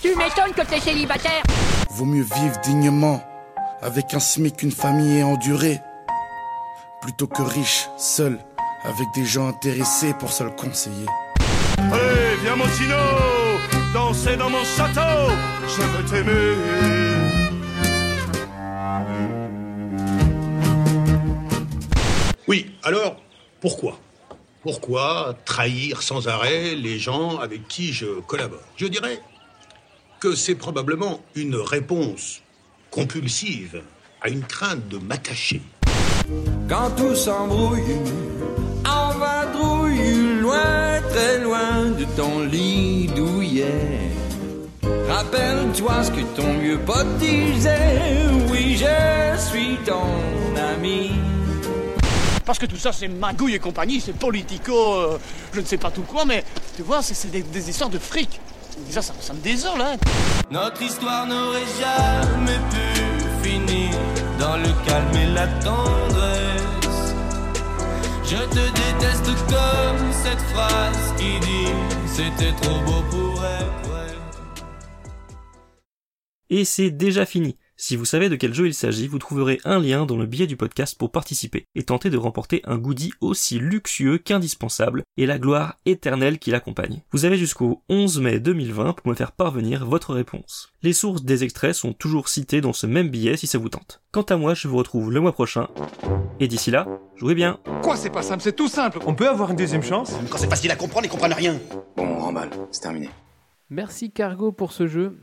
Tu m'étonnes que t'es célibataire Vaut mieux vivre dignement, avec un SMIC qu'une famille et endurer. plutôt que riche, seul, avec des gens intéressés pour se le conseiller. Allez, viens mon danser dans mon château, je veux t'aimer. Oui, alors, pourquoi? Pourquoi trahir sans arrêt les gens avec qui je collabore? Je dirais que c'est probablement une réponse compulsive à une crainte de m'attacher. Quand tout s'embrouille, en vadrouille, loin, très loin de ton lit douillet. Rappelle-toi ce que ton vieux pote disait, oui, je suis ton ami. Parce que tout ça, c'est magouille et compagnie, c'est politico, euh, je ne sais pas tout quoi, mais tu vois, c'est- des, des histoires de fric. Et ça, ça, ça me désole, hein. Notre histoire n'aurait jamais pu finir dans le calme et la tendresse. Je te déteste comme cette phrase qui dit c'était trop beau pour être vrai. Et c'est déjà fini. Si vous savez de quel jeu il s'agit, vous trouverez un lien dans le billet du podcast pour participer et tenter de remporter un goodie aussi luxueux qu'indispensable et la gloire éternelle qui l'accompagne. Vous avez jusqu'au 11 mai 2020 pour me faire parvenir votre réponse. Les sources des extraits sont toujours citées dans ce même billet si ça vous tente. Quant à moi, je vous retrouve le mois prochain. Et d'ici là, jouez bien. Quoi, c'est pas simple, c'est tout simple. On peut avoir une deuxième chance? Quand c'est facile à comprendre, ils comprennent rien. Bon, on remballe, c'est terminé. Merci Cargo pour ce jeu.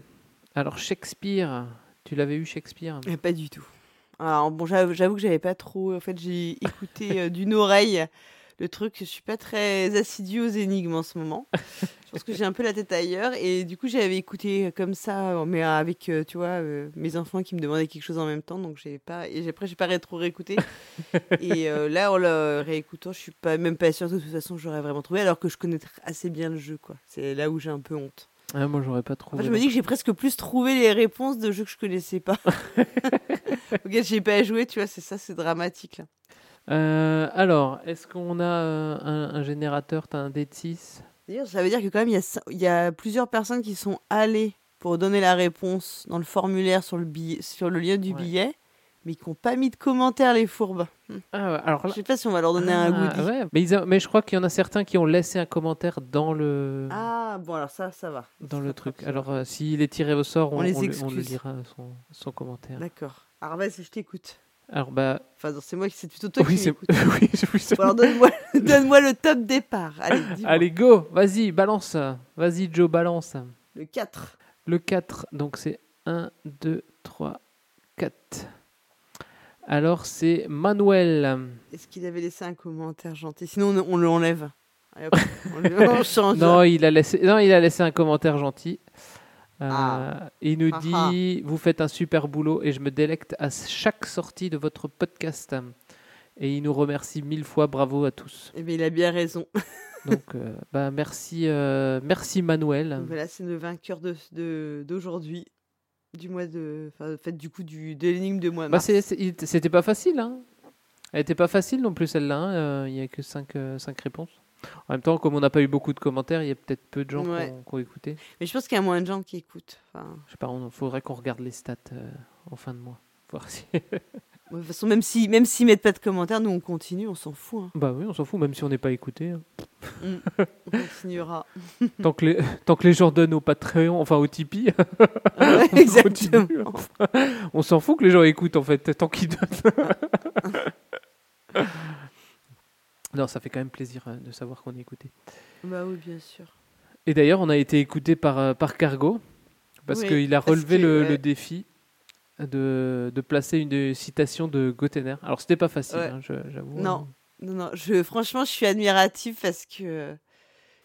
Alors Shakespeare, tu l'avais eu Shakespeare Eh, Pas du tout. Alors bon, j'avoue que j'avais pas trop. En fait, j'ai écouté euh, d'une oreille le truc. Je suis pas très assidue aux énigmes en ce moment. je pense que j'ai un peu la tête ailleurs. Et du coup, j'avais écouté comme ça, mais avec, euh, tu vois, euh, mes enfants qui me demandaient quelque chose en même temps. Donc j'ai pas. Et après, j'ai pas rétro réécouté. et euh, là, en le réécoutant, je suis pas même pas sûre que de toute façon j'aurais vraiment trouvé, alors que je connais assez bien le jeu, quoi. C'est là où j'ai un peu honte. Ah, Moi, j'aurais pas trouvé. Je me dis que j'ai presque plus trouvé les réponses de jeux que je connaissais pas. Auquel j'ai pas joué, tu vois, c'est ça, c'est dramatique là. Euh, alors, est-ce qu'on a euh, un, un générateur T'as un dé de 6 D'ailleurs, ça veut dire que quand même, il y, a, y plusieurs personnes qui sont allées pour donner la réponse dans le formulaire sur le, billet, sur le lien du Ouais. billet, mais qui n'ont pas mis de commentaires, les fourbes. Hmm. Ah ouais, alors Je sais pas si on va leur donner un Ah, goodie. ouais, mais, ils a- mais je crois qu'il y en a certains qui ont laissé un commentaire dans le, Ah, bon, alors ça, ça va. dans le truc. Alors, euh, s'il est tiré au sort, on, On les on le- on le excuse. lira son, son commentaire. D'accord. Alors vas-y, je t'écoute. Alors, bah. Enfin, c'est moi, qui- c'est plutôt toi Oui, qui m'écoutes. oui, oui, c'est- Bon, alors donne-moi donne-moi le top départ. Allez. Allez, go Vas-y, balance Vas-y, Joe, balance Le 4. Le 4, donc c'est 1, 2, 3, 4. Alors, c'est Manuel. Est-ce qu'il avait laissé un commentaire gentil? Sinon, on, on l'enlève. Allez, hop, on, le- on change. Non, il a laissé, non, il a laissé un commentaire gentil. Euh, Ah. Il nous Ah dit Vous faites un super boulot et je me délecte à chaque sortie de votre podcast. Et il nous remercie mille fois. Bravo à tous. Eh bien, il a bien raison. Donc, euh, bah, merci, euh, merci Manuel. Voilà, c'est le vainqueur de de- d'aujourd'hui, du mois de, enfin, en fait, du coup, du de l'énigme de mois. de Bah, mars. C'était pas facile. Hein. Elle était pas facile non plus celle-là. hein. Euh, Il y a que 5 réponses. En même temps, comme on n'a pas eu beaucoup de commentaires, il y a peut-être peu de gens Ouais. qui, ont, qui ont écouté. Mais je pense qu'il y a moins de gens qui écoutent. Enfin, Je sais pas, il faudrait qu'on regarde les stats euh, en fin de mois. Voir si... de toute façon, même si même s'ils mettent pas de commentaires, nous on continue, on s'en fout. hein. bah oui, on s'en fout, même si on n'est pas écouté. hein. Mm. on continuera. tant, que les, tant que les gens donnent au Patreon, enfin au Tipeee. Ah ouais, on exactement. continue. on s'en fout que les gens écoutent en fait, tant qu'ils donnent. non, ça fait quand même plaisir euh, de savoir qu'on est écouté. Bah oui, bien sûr. Et d'ailleurs, on a été écouté par, euh, par Cargo, parce Oui, qu'il a parce relevé que, le, ouais. le défi de, de placer une citation de Gotener. Alors, c'était pas facile, Ouais. hein, j'avoue. Non, non, non. Je, franchement, je suis admirative parce que euh,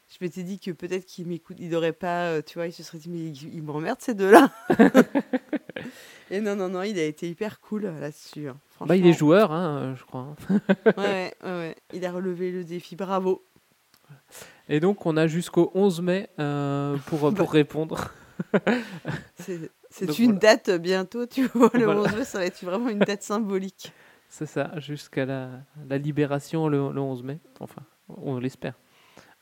je m'étais dit que peut-être qu'il m'écoute, il n'aurait pas, euh, tu vois, il se serait dit, mais ils il m'emmerdent ces deux-là. Et non, non, non, il a été hyper cool euh, là-dessus. hein, Bah, il est joueur, hein, je crois. hein. ouais, ouais, ouais, il a relevé le défi, bravo. Et donc, on a jusqu'au 11 mai euh, pour, pour Bah. répondre. C'est une voilà. date bientôt, tu vois, le Voilà. 11 mai, ça va être vraiment une date symbolique. C'est ça, jusqu'à la, la libération le, le 11 mai. Enfin, on l'espère.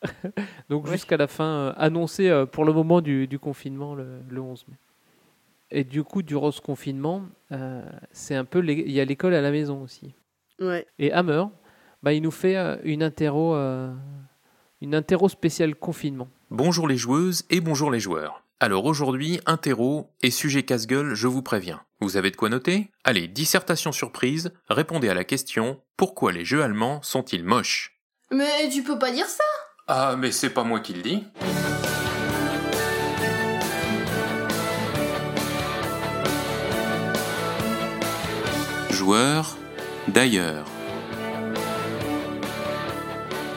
Donc Ouais. jusqu'à la fin, euh, annoncée euh, pour le moment du, du confinement le, le 11 mai. Et du coup, durant ce confinement, euh, c'est un peu il y a l'école à la maison aussi. Ouais. Et Hammer, bah, il nous fait euh, une interro, euh, une interro spéciale confinement. Bonjour les joueuses et bonjour les joueurs. Alors aujourd'hui, interro et sujet casse-gueule, je vous préviens. Vous avez de quoi noter? Allez, dissertation surprise, répondez à la question pourquoi les jeux allemands sont-ils moches? Mais tu peux pas dire ça Ah, mais c'est pas moi qui le dis. Joueur d'ailleurs.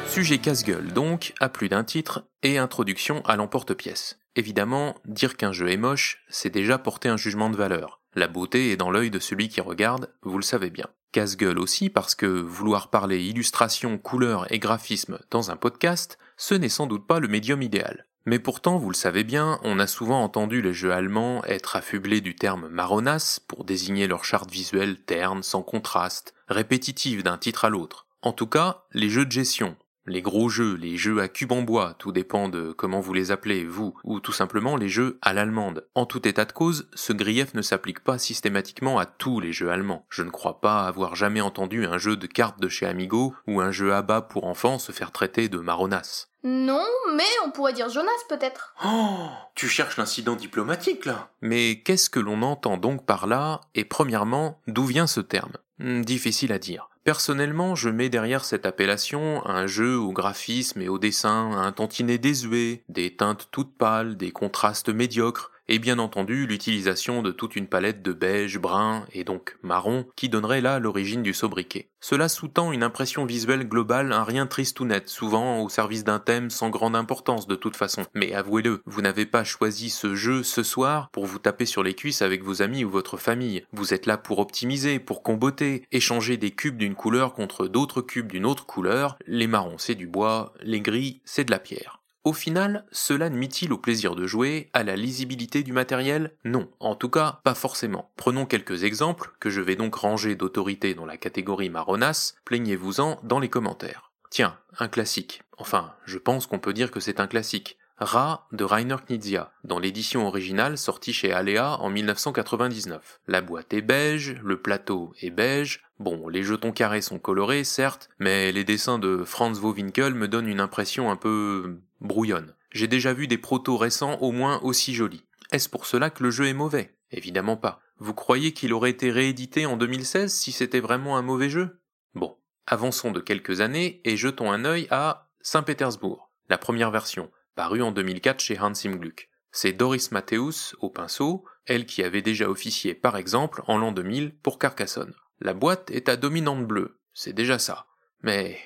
Sujet casse-gueule donc, à plus d'un titre, et introduction à l'emporte-pièce. Évidemment, dire qu'un jeu est moche, c'est déjà porter un jugement de valeur. La beauté est dans l'œil de celui qui regarde, vous le savez bien. Casse-gueule aussi parce que vouloir parler illustration, couleur et graphisme dans un podcast, ce n'est sans doute pas le médium idéal. Mais pourtant, vous le savez bien, on a souvent entendu les jeux allemands être affublés du terme marronasse pour désigner leur charte visuelle terne, sans contraste, répétitive d'un titre à l'autre. En tout cas, les jeux de gestion, les gros jeux, les jeux à cube en bois, tout dépend de comment vous les appelez, vous, ou tout simplement les jeux à l'allemande. En tout état de cause, ce grief ne s'applique pas systématiquement à tous les jeux allemands. Je ne crois pas avoir jamais entendu un jeu de cartes de chez Amigo ou un jeu à bas pour enfants se faire traiter de marronasse. Non, mais on pourrait dire Jonas peut-être. Oh, tu cherches l'incident diplomatique là Mais qu'est-ce que l'on entend donc par là Et premièrement, d'où vient ce terme? Hmm, Difficile à dire. Personnellement, je mets derrière cette appellation un jeu au graphisme et au dessin, un tantinet désuet, des teintes toutes pâles, des contrastes médiocres, et bien entendu l'utilisation de toute une palette de beige, brun et donc marron qui donnerait là l'origine du sobriquet. Cela sous-tend une impression visuelle globale, un rien triste ou net, souvent au service d'un thème sans grande importance de toute façon. Mais avouez-le, vous n'avez pas choisi ce jeu ce soir pour vous taper sur les cuisses avec vos amis ou votre famille. Vous êtes là pour optimiser, pour comboter, échanger des cubes d'une couleur contre d'autres cubes d'une autre couleur. Les marrons c'est du bois, les gris c'est de la pierre. Au final, cela nuit-il au plaisir de jouer, à la lisibilité du matériel? Non, en tout cas, pas forcément. Prenons quelques exemples, que je vais donc ranger d'autorité dans la catégorie marronasse, plaignez-vous-en dans les commentaires. Tiens, un classique. Enfin, je pense qu'on peut dire que c'est un classique. Ra de Rainer Knizia, dans l'édition originale sortie chez Alea en 1999. La boîte est beige, le plateau est beige, bon, les jetons carrés sont colorés, certes, mais les dessins de Franz Wowinkel me donnent une impression un peu brouillonne. J'ai déjà vu des protos récents au moins aussi jolis. Est-ce pour cela que le jeu est mauvais? Évidemment pas. Vous croyez qu'il aurait été réédité en 2016 si c'était vraiment un mauvais jeu? Bon, avançons de quelques années et jetons un œil à Saint-Pétersbourg, la première version, parue en 2004 chez Hans im Glück. C'est Doris Matthäus au pinceau, elle qui avait déjà officié par exemple en l'an 2000 pour Carcassonne. La boîte est à dominante bleue, c'est déjà ça. Mais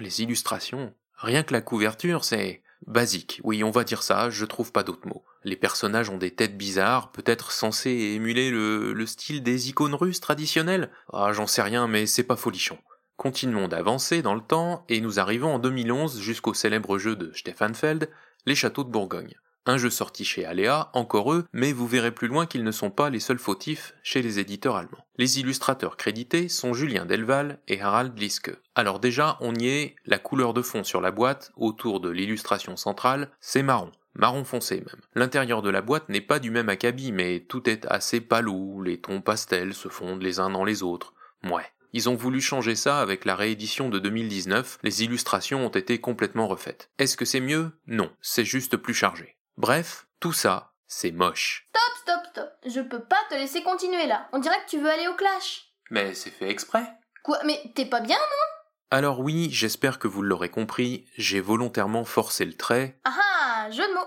les illustrations, rien que la couverture, c'est basique. Oui, on va dire ça, je trouve pas d'autres mots. Les personnages ont des têtes bizarres, peut-être censés émuler le, le style des icônes russes traditionnelles? Ah, j'en sais rien, mais c'est pas folichon. Continuons d'avancer dans le temps et nous arrivons en 2011 jusqu'au célèbre jeu de Stefan Feld, Les Châteaux de Bourgogne. Un jeu sorti chez Alea, encore eux, mais vous verrez plus loin qu'ils ne sont pas les seuls fautifs chez les éditeurs allemands. Les illustrateurs crédités sont Julien Delval et Harald Liske. Alors déjà, on y est, la couleur de fond sur la boîte, autour de l'illustration centrale, c'est marron. Marron foncé même. L'intérieur de la boîte n'est pas du même acabit, mais tout est assez palou, les tons pastels se fondent les uns dans les autres. Ouais. Ils ont voulu changer ça avec la réédition de 2019, les illustrations ont été complètement refaites. Est-ce que c'est mieux? Non, c'est juste plus chargé. Bref, tout ça, c'est moche. Stop, stop, stop. Je peux pas te laisser continuer là. On dirait que tu veux aller au clash. Mais c'est fait exprès. Quoi Mais t'es pas bien, non? Alors oui, j'espère que vous l'aurez compris, j'ai volontairement forcé le trait Ah ah,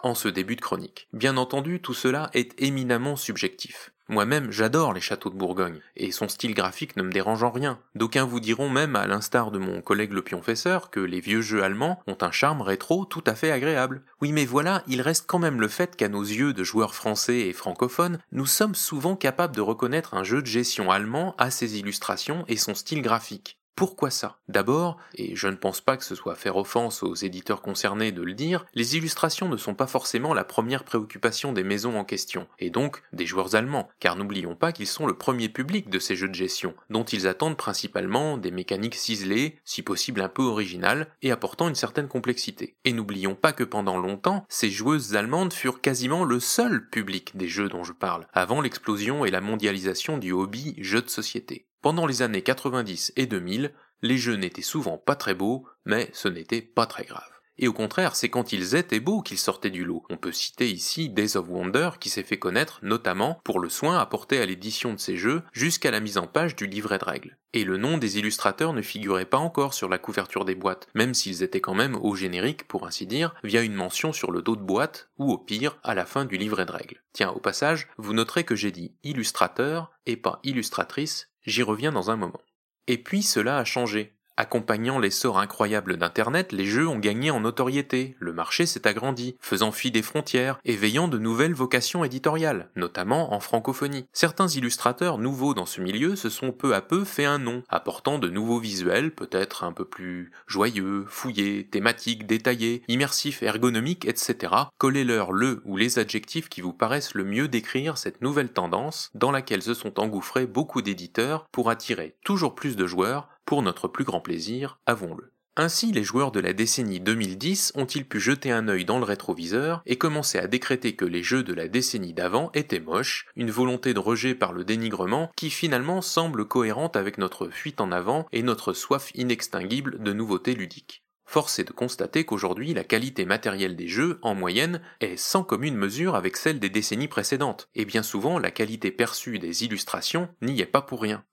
en ce début de chronique. Bien entendu, tout cela est éminemment subjectif. Moi-même, j'adore les châteaux de Bourgogne, et son style graphique ne me dérange en rien. D'aucuns vous diront même, à l'instar de mon collègue le pionfesseur, que les vieux jeux allemands ont un charme rétro tout à fait agréable. Oui, mais voilà, il reste quand même le fait qu'à nos yeux de joueurs français et francophones, nous sommes souvent capables de reconnaître un jeu de gestion allemand à ses illustrations et son style graphique. Pourquoi ça? D'abord, et je ne pense pas que ce soit faire offense aux éditeurs concernés de le dire, les illustrations ne sont pas forcément la première préoccupation des maisons en question, et donc des joueurs allemands, car n'oublions pas qu'ils sont le premier public de ces jeux de gestion, dont ils attendent principalement des mécaniques ciselées, si possible un peu originales, et apportant une certaine complexité. Et n'oublions pas que pendant longtemps, ces joueuses allemandes furent quasiment le seul public des jeux dont je parle, avant l'explosion et la mondialisation du hobby jeu de société. Pendant les années 90 et 2000, les jeux n'étaient souvent pas très beaux, mais ce n'était pas très grave. Et au contraire, c'est quand ils étaient beaux qu'ils sortaient du lot. On peut citer ici Days of Wonder qui s'est fait connaître notamment pour le soin apporté à l'édition de ces jeux jusqu'à la mise en page du livret de règles. Et le nom des illustrateurs ne figurait pas encore sur la couverture des boîtes, même s'ils étaient quand même au générique, pour ainsi dire, via une mention sur le dos de boîte, ou au pire, à la fin du livret de règles. Tiens, au passage, vous noterez que j'ai dit illustrateur et pas illustratrice, j'y reviens dans un moment. Et puis cela a changé. Accompagnant l'essor incroyable d'Internet, les jeux ont gagné en notoriété, le marché s'est agrandi, faisant fi des frontières, éveillant de nouvelles vocations éditoriales, notamment en francophonie. Certains illustrateurs nouveaux dans ce milieu se sont peu à peu fait un nom, apportant de nouveaux visuels, peut-être un peu plus joyeux, fouillés, thématiques, détaillés, immersifs, ergonomiques, etc. Collez-leur le ou les adjectifs qui vous paraissent le mieux décrire cette nouvelle tendance dans laquelle se sont engouffrés beaucoup d'éditeurs pour attirer toujours plus de joueurs pour notre plus grand plaisir, avouons-le. Ainsi, les joueurs de la décennie 2010 ont-ils pu jeter un œil dans le rétroviseur et commencer à décréter que les jeux de la décennie d'avant étaient moches, une volonté de rejet par le dénigrement qui finalement semble cohérente avec notre fuite en avant et notre soif inextinguible de nouveautés ludiques. Force est de constater qu'aujourd'hui la qualité matérielle des jeux, en moyenne, est sans commune mesure avec celle des décennies précédentes, et bien souvent la qualité perçue des illustrations n'y est pas pour rien.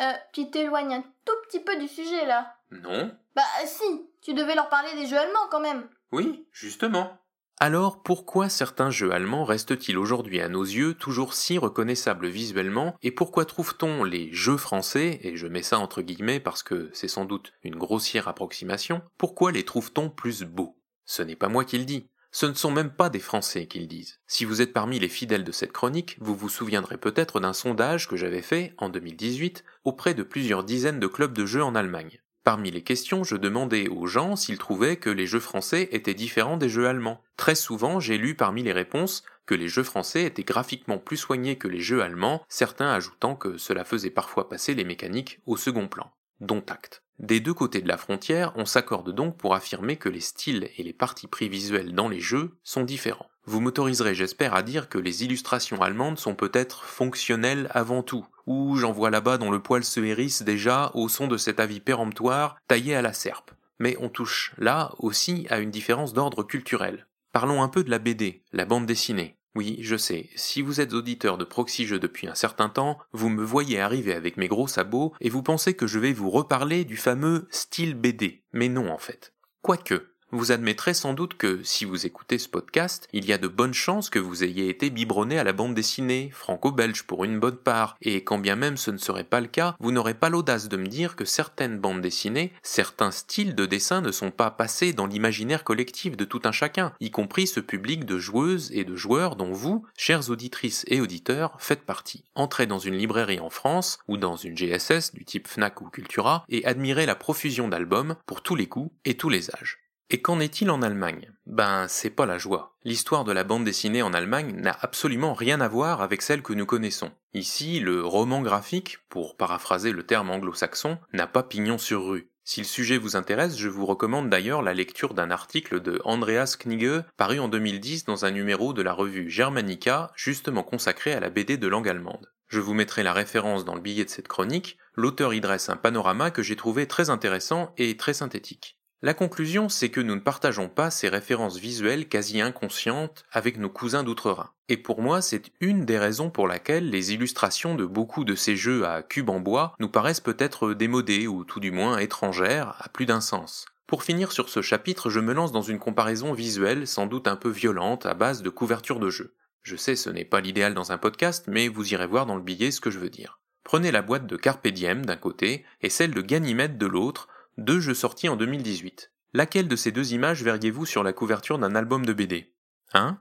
Euh, tu t'éloignes un tout petit peu du sujet là. Non Bah si, tu devais leur parler des jeux allemands quand même. Oui, justement. Alors pourquoi certains jeux allemands restent-ils aujourd'hui à nos yeux toujours si reconnaissables visuellement et pourquoi trouve-t-on les jeux français, et je mets ça entre guillemets parce que c'est sans doute une grossière approximation, pourquoi les trouve-t-on plus beaux? Ce n'est pas moi qui le dis, ce ne sont même pas des Français qui le disent. Si vous êtes parmi les fidèles de cette chronique, vous vous souviendrez peut-être d'un sondage que j'avais fait en 2018 auprès de plusieurs dizaines de clubs de jeux en Allemagne. Parmi les questions, je demandais aux gens s'ils trouvaient que les jeux français étaient différents des jeux allemands. Très souvent, j'ai lu parmi les réponses que les jeux français étaient graphiquement plus soignés que les jeux allemands, certains ajoutant que cela faisait parfois passer les mécaniques au second plan. Dont acte. Des deux côtés de la frontière, on s'accorde donc pour affirmer que les styles et les parties pris visuels dans les jeux sont différents. Vous m'autoriserez, j'espère, à dire que les illustrations allemandes sont peut-être fonctionnelles avant tout, ou j'en vois là-bas dont le poil se hérisse déjà au son de cet avis péremptoire taillé à la serpe. Mais on touche là aussi à une différence d'ordre culturel. Parlons un peu de la BD, la bande dessinée. Oui, je sais, si vous êtes auditeur de Proxy depuis un certain temps, vous me voyez arriver avec mes gros sabots et vous pensez que je vais vous reparler du fameux style BD. Mais non en fait. Quoique, vous admettrez sans doute que, si vous écoutez ce podcast, il y a de bonnes chances que vous ayez été biberonné à la bande dessinée, franco-belge pour une bonne part, et quand bien même ce ne serait pas le cas, vous n'aurez pas l'audace de me dire que certaines bandes dessinées, certains styles de dessin ne sont pas passés dans l'imaginaire collectif de tout un chacun, y compris ce public de joueuses et de joueurs dont vous, chères auditrices et auditeurs, faites partie. Entrez dans une librairie en France, ou dans une GSS du type Fnac ou Cultura, et admirez la profusion d'albums pour tous les goûts et tous les âges. Et qu'en est-il en Allemagne? Ben, c'est pas la joie. L'histoire de la bande dessinée en Allemagne n'a absolument rien à voir avec celle que nous connaissons. Ici, le roman graphique, pour paraphraser le terme anglo-saxon, n'a pas pignon sur rue. Si le sujet vous intéresse, je vous recommande d'ailleurs la lecture d'un article de Andreas Knigge paru en 2010 dans un numéro de la revue Germanica, justement consacré à la BD de langue allemande. Je vous mettrai la référence dans le billet de cette chronique, l'auteur y dresse un panorama que j'ai trouvé très intéressant et très synthétique. La conclusion, c'est que nous ne partageons pas ces références visuelles quasi inconscientes avec nos cousins d'outre-Rhin. Et pour moi, c'est une des raisons pour laquelle les illustrations de beaucoup de ces jeux à cubes en bois nous paraissent peut-être démodées ou tout du moins étrangères à plus d'un sens. Pour finir sur ce chapitre, je me lance dans une comparaison visuelle sans doute un peu violente à base de couverture de jeu. Je sais ce n'est pas l'idéal dans un podcast, mais vous irez voir dans le billet ce que je veux dire. Prenez la boîte de Carpe Diem d'un côté et celle de Ganymède de l'autre, deux jeux sortis en 2018. Laquelle de ces deux images verriez-vous sur la couverture d'un album de BD Hein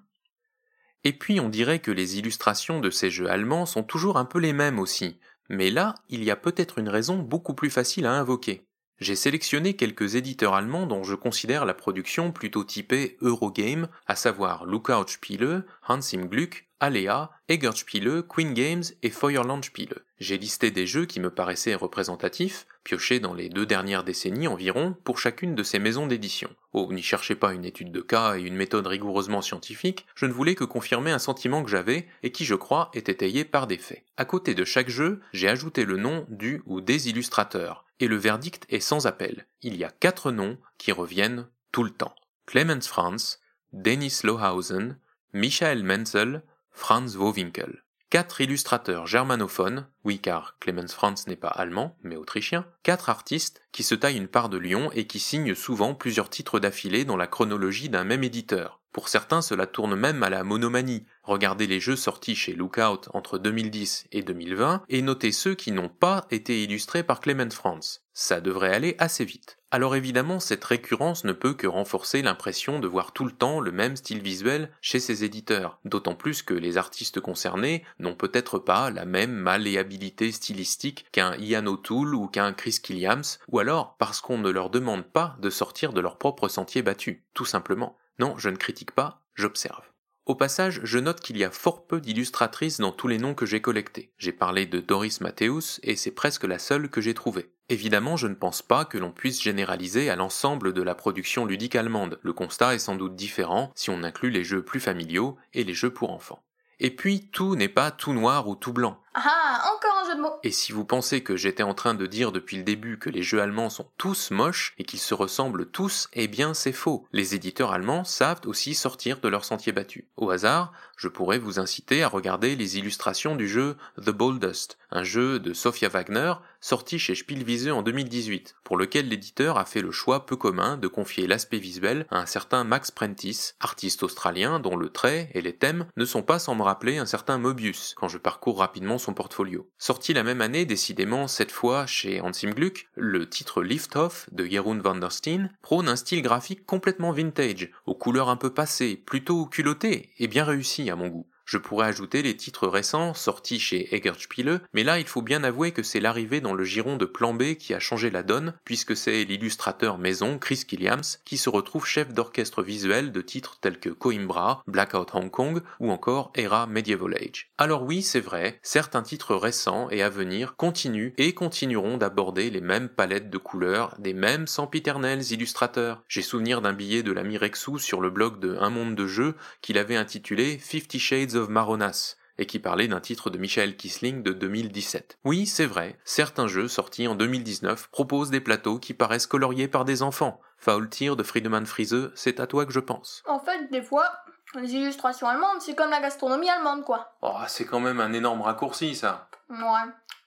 Et puis on dirait que les illustrations de ces jeux allemands sont toujours un peu les mêmes aussi, mais là, il y a peut-être une raison beaucoup plus facile à invoquer. J'ai sélectionné quelques éditeurs allemands dont je considère la production plutôt typée Eurogame, à savoir Lookout Spiele, Hans im Glück, Alea, Egerspiele, Queen Games et Feuerland Spiele. J'ai listé des jeux qui me paraissaient représentatifs, piochés dans les deux dernières décennies environ, pour chacune de ces maisons d'édition. Oh, n'y cherchez pas une étude de cas et une méthode rigoureusement scientifique, je ne voulais que confirmer un sentiment que j'avais et qui, je crois, est étayé par des faits. À côté de chaque jeu, j'ai ajouté le nom du ou des illustrateurs, et le verdict est sans appel. Il y a quatre noms qui reviennent tout le temps. Clemens Franz, Dennis Lohausen, Michael Menzel, Franz Wowinkel. Quatre illustrateurs germanophones, oui car Clemens Franz n'est pas allemand, mais autrichien, quatre artistes qui se taillent une part de lion et qui signent souvent plusieurs titres d'affilée dans la chronologie d'un même éditeur. Pour certains, cela tourne même à la monomanie. Regardez les jeux sortis chez Lookout entre 2010 et 2020 et notez ceux qui n'ont pas été illustrés par Clement Franz. Ça devrait aller assez vite. Alors évidemment, cette récurrence ne peut que renforcer l'impression de voir tout le temps le même style visuel chez ces éditeurs, d'autant plus que les artistes concernés n'ont peut-être pas la même malléabilité stylistique qu'un Ian O'Toole ou qu'un Chris Killiams, ou alors parce qu'on ne leur demande pas de sortir de leur propre sentier battu, tout simplement. Non, je ne critique pas, j'observe. Au passage, je note qu'il y a fort peu d'illustratrices dans tous les noms que j'ai collectés. J'ai parlé de Doris Matthäus et c'est presque la seule que j'ai trouvée. Évidemment, je ne pense pas que l'on puisse généraliser à l'ensemble de la production ludique allemande. Le constat est sans doute différent si on inclut les jeux plus familiaux et les jeux pour enfants. Et puis, tout n'est pas tout noir ou tout blanc. Ah, encore un jeu de mots. Et si vous pensez que j'étais en train de dire depuis le début que les jeux allemands sont tous moches et qu'ils se ressemblent tous, eh bien c'est faux. Les éditeurs allemands savent aussi sortir de leur sentier battu. Au hasard, je pourrais vous inciter à regarder les illustrations du jeu The Boldest, un jeu de Sofia Wagner sorti chez Spielwiese en 2018, pour lequel l'éditeur a fait le choix peu commun de confier l'aspect visuel à un certain Max Prentice, artiste australien dont le trait et les thèmes ne sont pas sans me rappeler un certain Mobius quand je parcours rapidement portfolio. Sorti la même année, décidément cette fois chez Hans im Glück, le titre Lift Off de Jeroen van der Steen prône un style graphique complètement vintage, aux couleurs un peu passées, plutôt culottées et bien réussi à mon goût. Je pourrais ajouter les titres récents sortis chez Egertspiele, mais là il faut bien avouer que c'est l'arrivée dans le giron de Plan B qui a changé la donne, puisque c'est l'illustrateur maison Chris Killiams qui se retrouve chef d'orchestre visuel de titres tels que Coimbra, Blackout Hong Kong ou encore Era Medieval Age. Alors oui, c'est vrai, certains titres récents et à venir continuent et continueront d'aborder les mêmes palettes de couleurs des mêmes sempiternels illustrateurs. J'ai souvenir d'un billet de l'ami Rexou sur le blog de Un Monde de Jeux qu'il avait intitulé Fifty Shades of Maronas et qui parlait d'un titre de Michael Kisling de 2017. Oui, c'est vrai, certains jeux sortis en 2019 proposent des plateaux qui paraissent coloriés par des enfants. Faultier de Friedemann Friese, c'est à toi que je pense. En fait, des fois, les illustrations allemandes, c'est comme la gastronomie allemande, quoi. Oh, c'est quand même un énorme raccourci, ça. Ouais.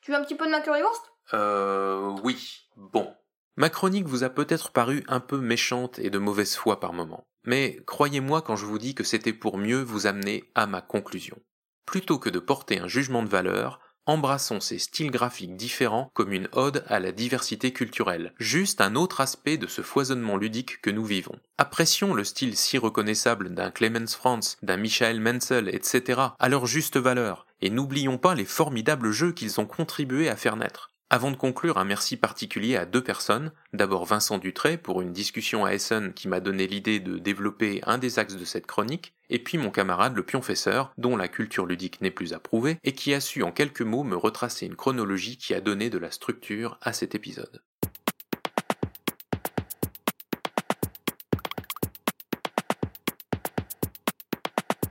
Tu veux un petit peu de ma currywurst Euh, oui. Bon. Ma chronique vous a peut-être paru un peu méchante et de mauvaise foi par moments. Mais croyez-moi quand je vous dis que c'était pour mieux vous amener à ma conclusion. Plutôt que de porter un jugement de valeur, embrassons ces styles graphiques différents comme une ode à la diversité culturelle, juste un autre aspect de ce foisonnement ludique que nous vivons. Apprécions le style si reconnaissable d'un Clemens Franz, d'un Michael Menzel, etc., à leur juste valeur, et n'oublions pas les formidables jeux qu'ils ont contribué à faire naître. Avant de conclure, un merci particulier à deux personnes. D'abord Vincent Dutray pour une discussion à Essen qui m'a donné l'idée de développer un des axes de cette chronique, et puis mon camarade le pionfesseur, dont la culture ludique n'est plus approuvée, et qui a su en quelques mots me retracer une chronologie qui a donné de la structure à cet épisode.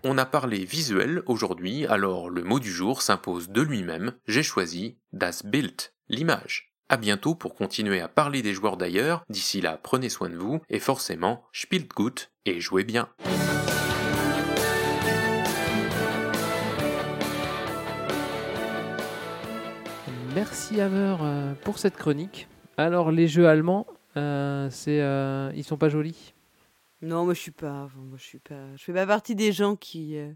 On a parlé visuel aujourd'hui, alors le mot du jour s'impose de lui-même, j'ai choisi Das Bild, l'image. À bientôt pour continuer à parler des joueurs d'ailleurs, d'ici là prenez soin de vous, et forcément, spielt gut et jouez bien. Merci Hammer euh, pour cette chronique. Alors les jeux allemands, euh, c'est, euh, ils sont pas jolis? Non, moi je suis pas. Moi, je suis pas. Je fais pas partie des gens qui euh,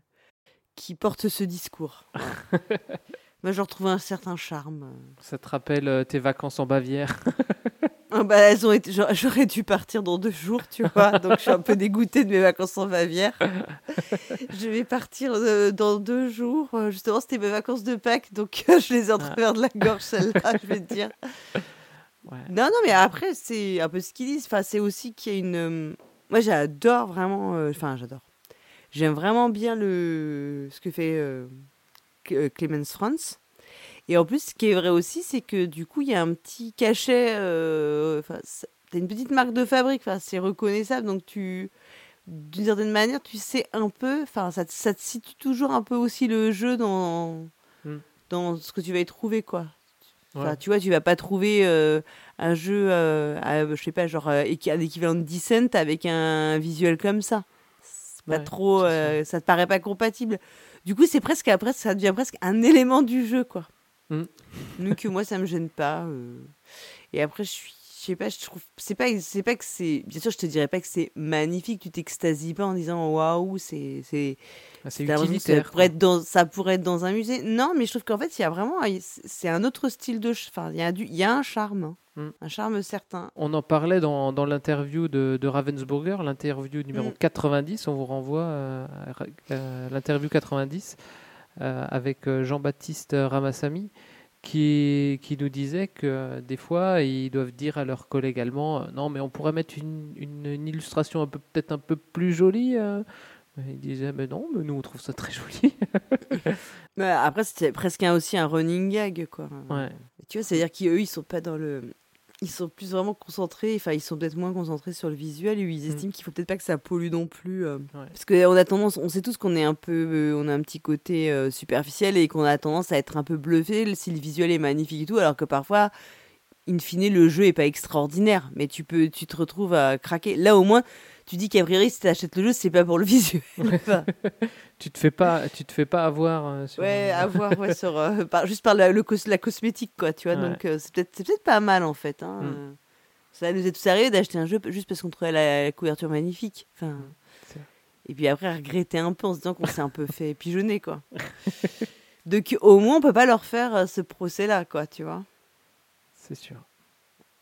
qui portent ce discours. moi, je retrouve un certain charme. Ça te rappelle euh, tes vacances en Bavière? Ah bah, elles ont été. j'aurais- dû partir dans deux jours, tu vois. donc, je suis un peu dégoûtée de mes vacances en Bavière. je vais partir euh, dans deux jours. Euh, Justement, c'était mes vacances de Pâques, donc euh, je les ai en travers de la gorge, celle-là, je vais te dire. Non, non, mais après, c'est un peu ce qu'ils disent. Enfin, c'est aussi qu'il y a une. euh, Moi, j'adore vraiment. euh, Enfin, j'adore. J'aime vraiment bien le ce que fait euh, euh, Clemens Franz. Et en plus, ce qui est vrai aussi, c'est que du coup, il y a un petit cachet. euh, t'as une petite marque de fabrique. C'est reconnaissable. Donc, tu. D'une certaine manière, tu sais un peu. Enfin, ça, te- ça te situe toujours un peu aussi le jeu dans. Mm. Dans ce que tu vas y trouver, quoi. Ouais. tu vois, tu vas pas trouver euh, un jeu, euh, à, je sais pas, genre euh, un équivalent de Descent avec un visuel comme ça. C'est pas Ouais, trop, euh, ça te paraît pas compatible. Du coup, c'est presque après, ça devient presque un élément du jeu, quoi. Mm. Donc moi, ça me gêne pas. euh. Et après, je suis, sais pas, je trouve, c'est pas, c'est pas que c'est, bien sûr, je te dirais pas que c'est magnifique. Tu t'extasies pas en disant waouh, c'est, c'est, Ah, c'est que ça utilitaire, pourrait être dans, ça pourrait être dans un musée. Non, mais je trouve qu'en fait, il y a vraiment, c'est un autre style de, enfin, il y a du, il y a un charme, hein. Mm. un charme certain. On en parlait dans, dans l'interview de, de Ravensburger, l'interview numéro Mm. 90. On vous renvoie euh, à, à l'interview 90 euh, avec euh, Jean-Baptiste Ramassamy qui, qui nous disait que des fois, ils doivent dire à leurs collègues allemands euh, Non, mais on pourrait mettre une, une- une illustration un peu- peut-être un peu plus jolie. euh. Ils disaient Mais non, mais nous, on trouve ça très joli. Après, c'est presque un- aussi un running gag, quoi. Ouais. Tu vois, c'est-à-dire qu'eux, ils sont pas dans le. Ils sont plus vraiment concentrés, enfin, ils sont peut-être moins concentrés sur le visuel et ils Mm. estiment qu'il faut peut-être pas que ça pollue non plus. euh. Parce qu'on a tendance, on sait tous qu'on est un peu. euh, on a un petit côté euh, superficiel et qu'on a tendance à être un peu bluffé si le visuel est magnifique et tout, alors que parfois, in fine, le jeu est pas extraordinaire, mais tu, peux, tu te retrouves à craquer. Là, au moins, tu dis qu'a priori, si tu achètes le jeu, c'est pas pour le visuel. Enfin, tu te fais pas, tu te fais pas avoir. euh, sur, Ouais, euh, à voir, ouais, sur, euh, par- juste par la, le cos- la cosmétique, quoi, tu vois. Ouais. Donc, euh, c'est peut-être peut-être pas mal, en fait. Hein, Mm. euh. Ça nous est tout sérieux d'acheter un jeu juste parce qu'on trouvait la, la couverture magnifique. Enfin, c'est- et puis après, regretter un peu en se disant qu'on s'est un peu fait pigeonner, quoi. Donc, au moins, on peut pas leur faire ce procès-là, quoi, tu vois. C'est sûr.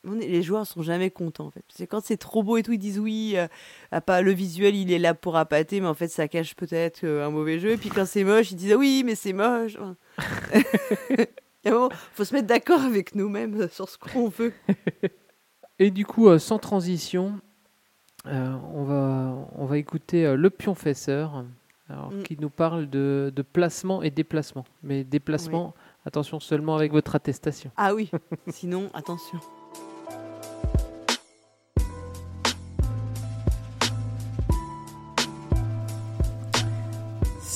Les joueurs sont jamais contents en fait. C'est quand c'est trop beau et tout, ils disent oui, euh, ah, pas le visuel, il est là pour appâter, mais en fait ça cache peut-être euh, un mauvais jeu. Et puis quand c'est moche, ils disent ah oui, mais c'est moche. Il faut se mettre d'accord avec nous-mêmes euh, sur ce qu'on veut. Et du coup, euh, sans transition, on, va, on va écouter Le Pionfesseur, alors, Mm. qui nous parle de, de placement et déplacement. Mais déplacement, attention seulement avec votre attestation. Ah oui, sinon attention.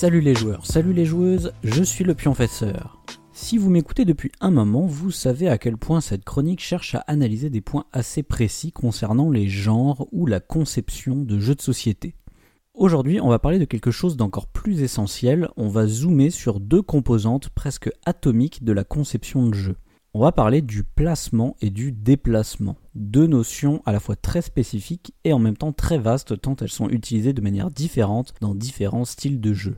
Salut les joueurs, salut les joueuses, je suis le pionfesseur. Si vous m'écoutez depuis un moment, vous savez à quel point cette chronique cherche à analyser des points assez précis concernant les genres ou la conception de jeux de société. Aujourd'hui, on va parler de quelque chose d'encore plus essentiel, on va zoomer sur deux composantes presque atomiques de la conception de jeu. On va parler du placement et du déplacement, deux notions à la fois très spécifiques et en même temps très vastes tant elles sont utilisées de manière différente dans différents styles de jeu.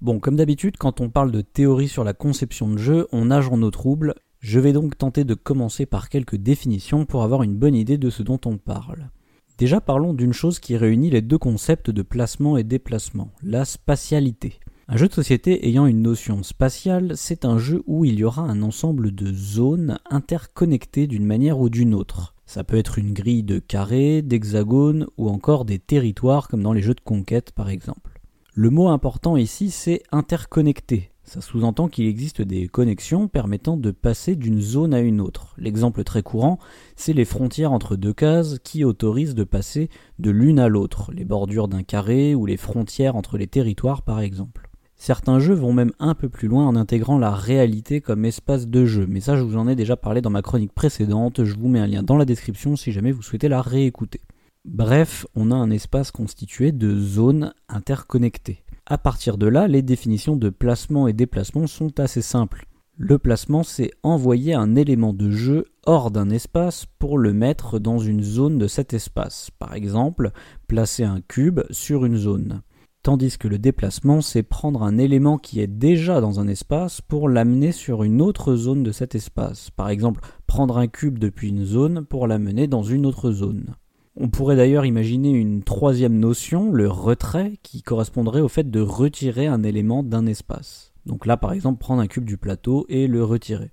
Bon, comme d'habitude, quand on parle de théorie sur la conception de jeu, on nage en eau trouble. Je vais donc tenter de commencer par quelques définitions pour avoir une bonne idée de ce dont on parle. Déjà parlons d'une chose qui réunit les deux concepts de placement et déplacement, la spatialité. Un jeu de société ayant une notion spatiale, c'est un jeu où il y aura un ensemble de zones interconnectées d'une manière ou d'une autre. Ça peut être une grille de carrés, d'hexagones ou encore des territoires comme dans les jeux de conquête par exemple. Le mot important ici c'est interconnecté. Ça sous-entend qu'il existe des connexions permettant de passer d'une zone à une autre. L'exemple très courant, c'est les frontières entre deux cases qui autorisent de passer de l'une à l'autre, les bordures d'un carré ou les frontières entre les territoires par exemple. Certains jeux vont même un peu plus loin en intégrant la réalité comme espace de jeu, mais ça je vous en ai déjà parlé dans ma chronique précédente, je vous mets un lien dans la description si jamais vous souhaitez la réécouter. Bref, on a un espace constitué de zones interconnectées. À partir de là, les définitions de placement et déplacement sont assez simples. Le placement, c'est envoyer un élément de jeu hors d'un espace pour le mettre dans une zone de cet espace. Par exemple, placer un cube sur une zone. Tandis que le déplacement, c'est prendre un élément qui est déjà dans un espace pour l'amener sur une autre zone de cet espace. Par exemple, prendre un cube depuis une zone pour l'amener dans une autre zone. On pourrait d'ailleurs imaginer une troisième notion, le retrait, qui correspondrait au fait de retirer un élément d'un espace. Donc là, par exemple, prendre un cube du plateau et le retirer.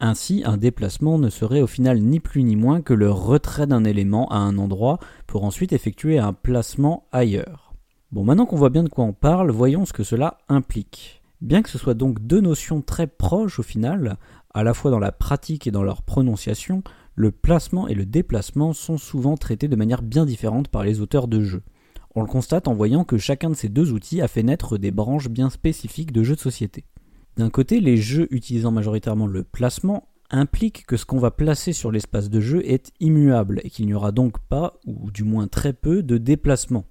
Ainsi, un déplacement ne serait au final ni plus ni moins que le retrait d'un élément à un endroit pour ensuite effectuer un placement ailleurs. Bon, maintenant qu'on voit bien de quoi on parle, voyons ce que cela implique. Bien que ce soit donc deux notions très proches au final, à la fois dans la pratique et dans leur prononciation, le placement et le déplacement sont souvent traités de manière bien différente par les auteurs de jeux. On le constate en voyant que chacun de ces deux outils a fait naître des branches bien spécifiques de jeux de société. D'un côté, les jeux utilisant majoritairement le placement impliquent que ce qu'on va placer sur l'espace de jeu est immuable et qu'il n'y aura donc pas, ou du moins très peu, de déplacement.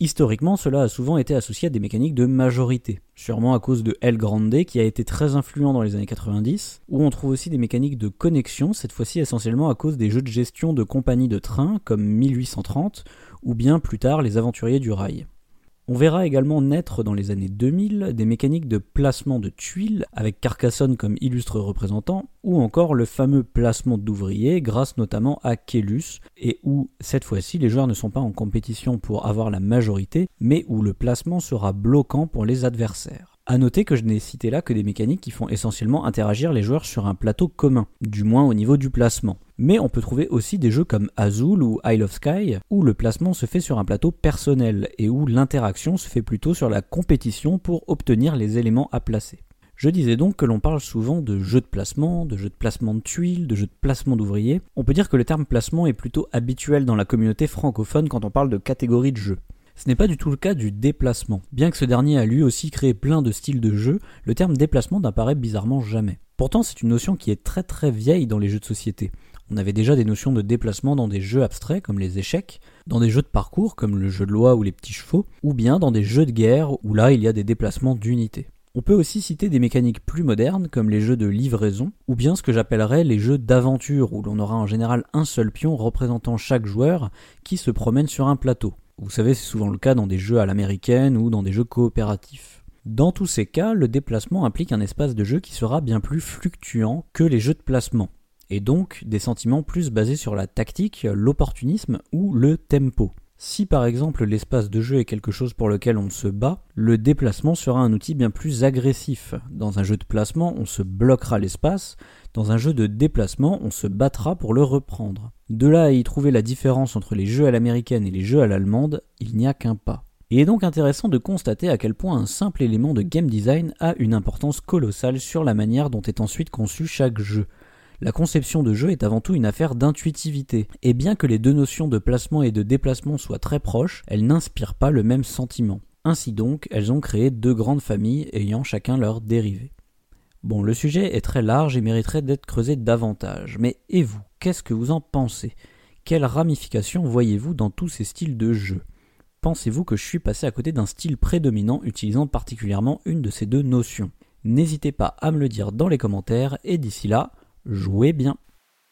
Historiquement, cela a souvent été associé à des mécaniques de majorité, sûrement à cause de El Grande qui a été très influent dans les années 90, où on trouve aussi des mécaniques de connexion, cette fois-ci essentiellement à cause des jeux de gestion de compagnies de train comme 1830 ou bien plus tard les aventuriers du rail. On verra également naître dans les années 2000 des mécaniques de placement de tuiles avec Carcassonne comme illustre représentant, ou encore le fameux placement d'ouvriers grâce notamment à Kélus, et où cette fois-ci les joueurs ne sont pas en compétition pour avoir la majorité, mais où le placement sera bloquant pour les adversaires. A noter que je n'ai cité là que des mécaniques qui font essentiellement interagir les joueurs sur un plateau commun, du moins au niveau du placement. Mais on peut trouver aussi des jeux comme Azul ou Isle of Sky, où le placement se fait sur un plateau personnel et où l'interaction se fait plutôt sur la compétition pour obtenir les éléments à placer. Je disais donc que l'on parle souvent de jeux de placement, de jeux de placement de tuiles, de jeux de placement d'ouvriers. On peut dire que le terme placement est plutôt habituel dans la communauté francophone quand on parle de catégorie de jeux. Ce n'est pas du tout le cas du déplacement. Bien que ce dernier a lui aussi créé plein de styles de jeu, le terme déplacement n'apparaît bizarrement jamais. Pourtant, c'est une notion qui est très très vieille dans les jeux de société. On avait déjà des notions de déplacement dans des jeux abstraits comme les échecs, dans des jeux de parcours comme le jeu de loi ou les petits chevaux, ou bien dans des jeux de guerre où là il y a des déplacements d'unités. On peut aussi citer des mécaniques plus modernes comme les jeux de livraison, ou bien ce que j'appellerais les jeux d'aventure où l'on aura en général un seul pion représentant chaque joueur qui se promène sur un plateau. Vous savez, c'est souvent le cas dans des jeux à l'américaine ou dans des jeux coopératifs. Dans tous ces cas, le déplacement implique un espace de jeu qui sera bien plus fluctuant que les jeux de placement, et donc des sentiments plus basés sur la tactique, l'opportunisme ou le tempo. Si par exemple l'espace de jeu est quelque chose pour lequel on se bat, le déplacement sera un outil bien plus agressif. Dans un jeu de placement, on se bloquera l'espace, dans un jeu de déplacement, on se battra pour le reprendre. De là à y trouver la différence entre les jeux à l'américaine et les jeux à l'allemande, il n'y a qu'un pas. Il est donc intéressant de constater à quel point un simple élément de game design a une importance colossale sur la manière dont est ensuite conçu chaque jeu. La conception de jeu est avant tout une affaire d'intuitivité, et bien que les deux notions de placement et de déplacement soient très proches, elles n'inspirent pas le même sentiment. Ainsi donc, elles ont créé deux grandes familles ayant chacun leur dérivé. Bon, le sujet est très large et mériterait d'être creusé davantage, mais et vous, qu'est-ce que vous en pensez? Quelles ramifications voyez-vous dans tous ces styles de jeu? Pensez-vous que je suis passé à côté d'un style prédominant utilisant particulièrement une de ces deux notions? N'hésitez pas à me le dire dans les commentaires, et d'ici là, jouez bien.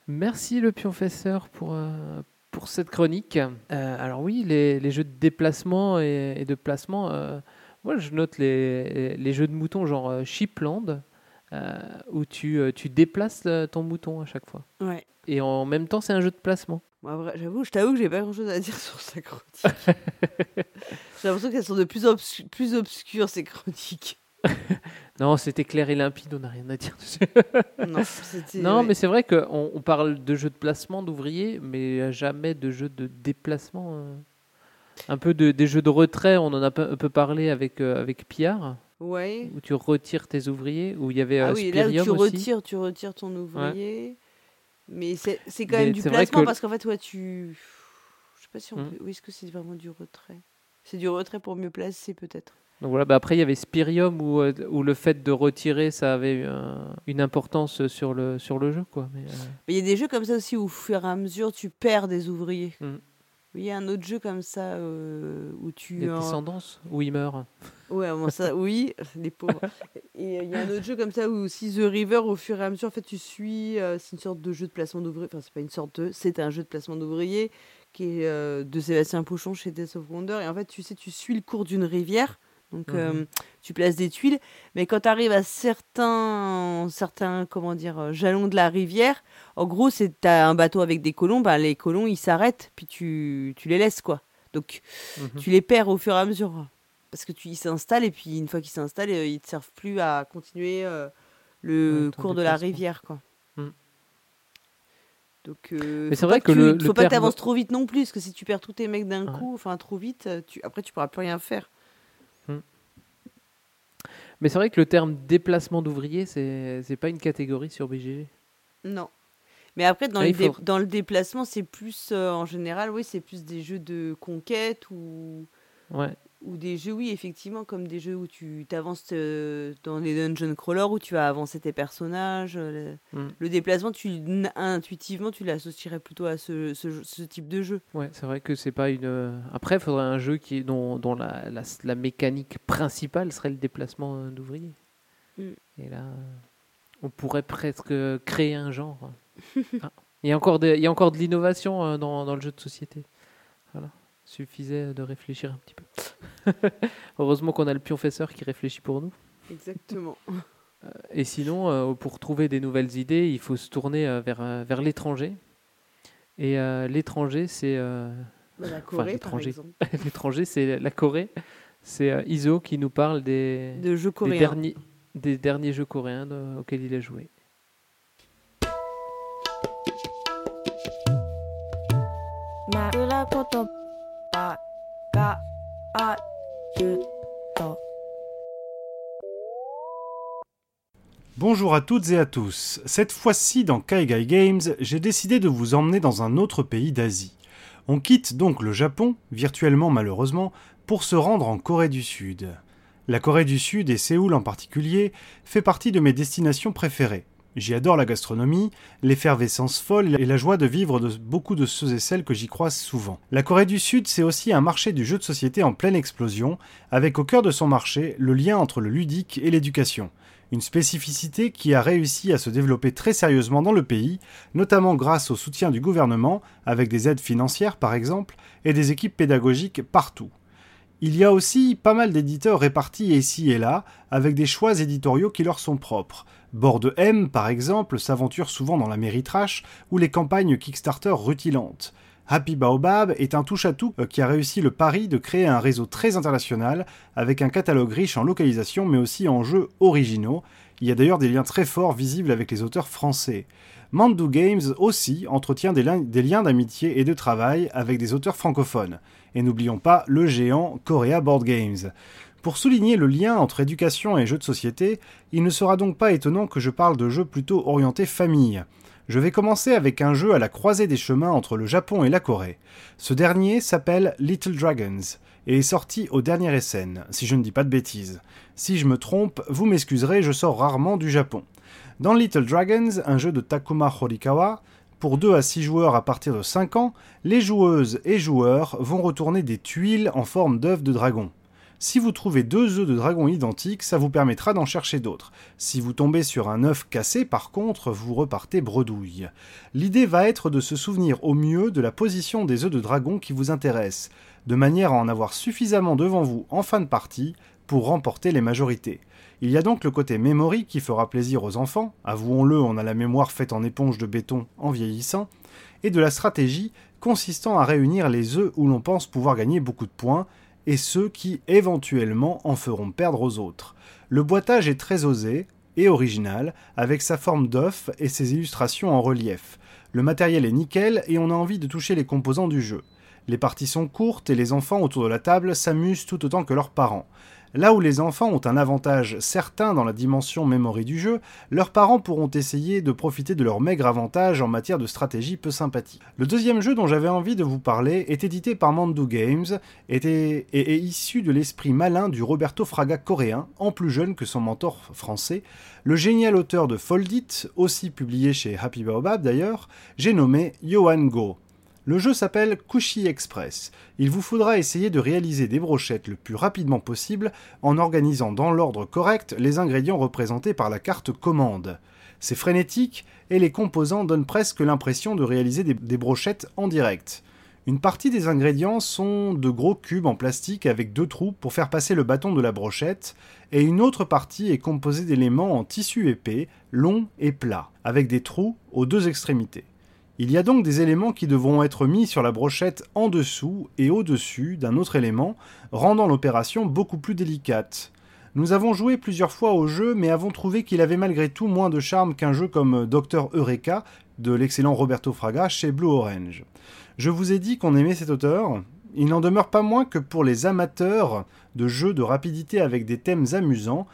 Merci le pionfesseur pour, euh, pour cette chronique. Euh, alors oui, les, les, jeux de déplacement et, et de placement, euh, moi je note les, les, jeux de moutons genre Shipland, où tu, tu déplaces ton mouton à chaque fois. Ouais. Et en même temps, c'est un jeu de placement. Moi, j'avoue, je t'avoue que j'ai pas grand chose à dire sur sa chronique. j'ai l'impression qu'elles sont de plus, obs plus obscures, ces chroniques. non, c'était clair et limpide, on n'a rien à dire non, non mais c'est vrai qu'on on parle de jeux de placement d'ouvriers, mais jamais de jeux de déplacement. euh. Un peu de, des jeux de retrait, on en a un peu parlé avec, euh, avec Pierre. Ouais. Où tu retires tes ouvriers, où il y avait Ah oui, là où tu aussi. retires, tu retires ton ouvrier. Mais c'est quand Mais même du placement que- parce qu'en fait, ouais, tu. Je sais pas si on Hmm. peut. Oui, est-ce que c'est vraiment du retrait? C'est du retrait pour mieux placer, peut-être. Donc voilà, bah après il y avait Spirium où, euh, où le fait de retirer ça avait un- une importance sur le, sur le jeu. Quoi. Mais, euh, il y a des jeux comme ça aussi où, au fur et à mesure, tu perds des ouvriers. Mm. Il y a un autre jeu comme ça euh, où tu. les en- descendances, où il meurt. Ouais, bon, ça, oui, les pauvres. Et il y a un autre jeu comme ça où aussi The River, au fur et à mesure, en fait, tu suis. euh, c'est une sorte de jeu de placement d'ouvriers. Enfin, c'est pas une sorte de. C'est un jeu de placement d'ouvriers qui est de Sébastien Pochon chez Death of Wonder. Et en fait, tu sais, tu suis le cours d'une rivière. Donc, Mhm. euh, tu places des tuiles. Mais quand tu arrives à certains, certains comment dire, euh, jalons de la rivière, en gros, c'est t'as un bateau avec des colons. Ben, les colons, ils s'arrêtent, puis tu, tu les laisses, quoi. Donc, Mhm. tu les perds au fur et à mesure. Parce que tu ils s'installent, et puis une fois qu'ils s'installent, euh, ils ne te servent plus à continuer euh, le Ouais, cours de la rivière, quoi. Mm. Donc, euh, Mais c'est vrai que tu- le- le faut pas que terme- t'avances trop vite non plus, parce que si tu perds tous tes mecs d'un coup, enfin trop vite, tu... après tu pourras plus rien faire. Mais c'est vrai que le terme déplacement d'ouvriers, c'est c'est pas une catégorie sur BGG. Non. Mais après, dans, Ah, le, dé- dans le déplacement, c'est plus, euh, en général, oui, c'est plus des jeux de conquête ou, Ouais. Ou des jeux, oui, effectivement, comme des jeux où tu t'avances euh, dans les dungeon crawlers, où tu vas avancer tes personnages. euh, Le, Mm. le déplacement, tu, intuitivement, tu l'associerais plutôt à ce, ce, jeu- ce type de jeu. Ouais, c'est vrai que c'est pas une. euh, Après, il faudrait un jeu qui dont, dont la, la, la mécanique principale serait le déplacement euh, d'ouvriers. Mm. Et là, on pourrait presque créer un genre. Ah, Il y a encore de, il y a encore de l'innovation dans, dans le jeu de société. Suffisait de réfléchir un petit peu. Heureusement qu'on a le pionfesseur qui réfléchit pour nous. Exactement. Euh, et sinon, euh, pour trouver des nouvelles idées, il faut se tourner euh, vers, vers l'étranger. Et l'étranger, c'est. Euh... Bah, la Corée, l'étranger. c'est la Corée. C'est Iso qui nous parle des, jeux des, derniers, des derniers jeux coréens auxquels il a joué. Ma... があると Bonjour à toutes et à tous. Cette fois-ci dans Kaigai Games, j'ai décidé de vous emmener dans un autre pays d'Asie. On quitte donc le Japon, virtuellement malheureusement, pour se rendre en Corée du Sud. La Corée du Sud et Séoul en particulier fait partie de mes destinations préférées. J'y adore la gastronomie, l'effervescence folle et la joie de vivre de beaucoup de ceux et celles que j'y croise souvent. La Corée du Sud, c'est aussi un marché du jeu de société en pleine explosion, avec au cœur de son marché le lien entre le ludique et l'éducation. Une spécificité qui a réussi à se développer très sérieusement dans le pays, notamment grâce au soutien du gouvernement, avec des aides financières par exemple, et des équipes pédagogiques partout. Il y a aussi pas mal d'éditeurs répartis ici et là, avec des choix éditoriaux qui leur sont propres. Board M, par exemple, s'aventure souvent dans la méritrache ou les campagnes Kickstarter rutilantes. Happy Baobab est un touche-à-tout euh, qui a réussi le pari de créer un réseau très international avec un catalogue riche en localisation mais aussi en jeux originaux. Il y a d'ailleurs des liens très forts visibles avec les auteurs français. Mandu Games aussi entretient des, des liens d'amitié et de travail avec des auteurs francophones. Et n'oublions pas le géant Korea Board Games. Pour souligner le lien entre éducation et jeux de société, il ne sera donc pas étonnant que je parle de jeux plutôt orientés famille. Je vais commencer avec un jeu à la croisée des chemins entre le Japon et la Corée. Ce dernier s'appelle Little Dragons et est sorti au dernier SN, si je ne dis pas de bêtises. Si je me trompe, vous m'excuserez, je sors rarement du Japon. Dans Little Dragons, un jeu de Takuma Horikawa, pour 2 à 6 joueurs à partir de 5 ans, les joueuses et joueurs vont retourner des tuiles en forme d'œufs de dragon. Si vous trouvez deux œufs de dragon identiques, ça vous permettra d'en chercher d'autres. Si vous tombez sur un œuf cassé, par contre, vous repartez bredouille. L'idée va être de se souvenir au mieux de la position des œufs de dragon qui vous intéressent, de manière à en avoir suffisamment devant vous en fin de partie pour remporter les majorités. Il y a donc le côté memory qui fera plaisir aux enfants, avouons-le, on a la mémoire faite en éponge de béton en vieillissant, et de la stratégie consistant à réunir les œufs où l'on pense pouvoir gagner beaucoup de points, et ceux qui éventuellement en feront perdre aux autres. Le boitage est très osé et original, avec sa forme d'œuf et ses illustrations en relief. Le matériel est nickel et on a envie de toucher les composants du jeu. Les parties sont courtes et les enfants autour de la table s'amusent tout autant que leurs parents. Là où les enfants ont un avantage certain dans la dimension memory du jeu, leurs parents pourront essayer de profiter de leur maigre avantage en matière de stratégie peu sympathique. Le deuxième jeu dont j'avais envie de vous parler est édité par Mandu Games et est issu de l'esprit malin du Roberto Fraga coréen, en plus jeune que son mentor français, le génial auteur de Foldit, aussi publié chez Happy Baobab d'ailleurs, j'ai nommé Johan Go. Le jeu s'appelle Kushi Express. Il vous faudra essayer de réaliser des brochettes le plus rapidement possible en organisant dans l'ordre correct les ingrédients représentés par la carte commande. C'est frénétique et les composants donnent presque l'impression de réaliser des, brochettes en direct. Une partie des ingrédients sont de gros cubes en plastique avec deux trous pour faire passer le bâton de la brochette, et une autre partie est composée d'éléments en tissu épais, long et plat, avec des trous aux deux extrémités. Il y a donc des éléments qui devront être mis sur la brochette en dessous et au-dessus d'un autre élément, rendant l'opération beaucoup plus délicate. Nous avons joué plusieurs fois au jeu, mais avons trouvé qu'il avait malgré tout moins de charme qu'un jeu comme Dr Eureka, de l'excellent Roberto Fraga chez Blue Orange. Je vous ai dit qu'on aimait cet auteur, il n'en demeure pas moins que pour les amateurs de jeux de rapidité avec des thèmes amusants,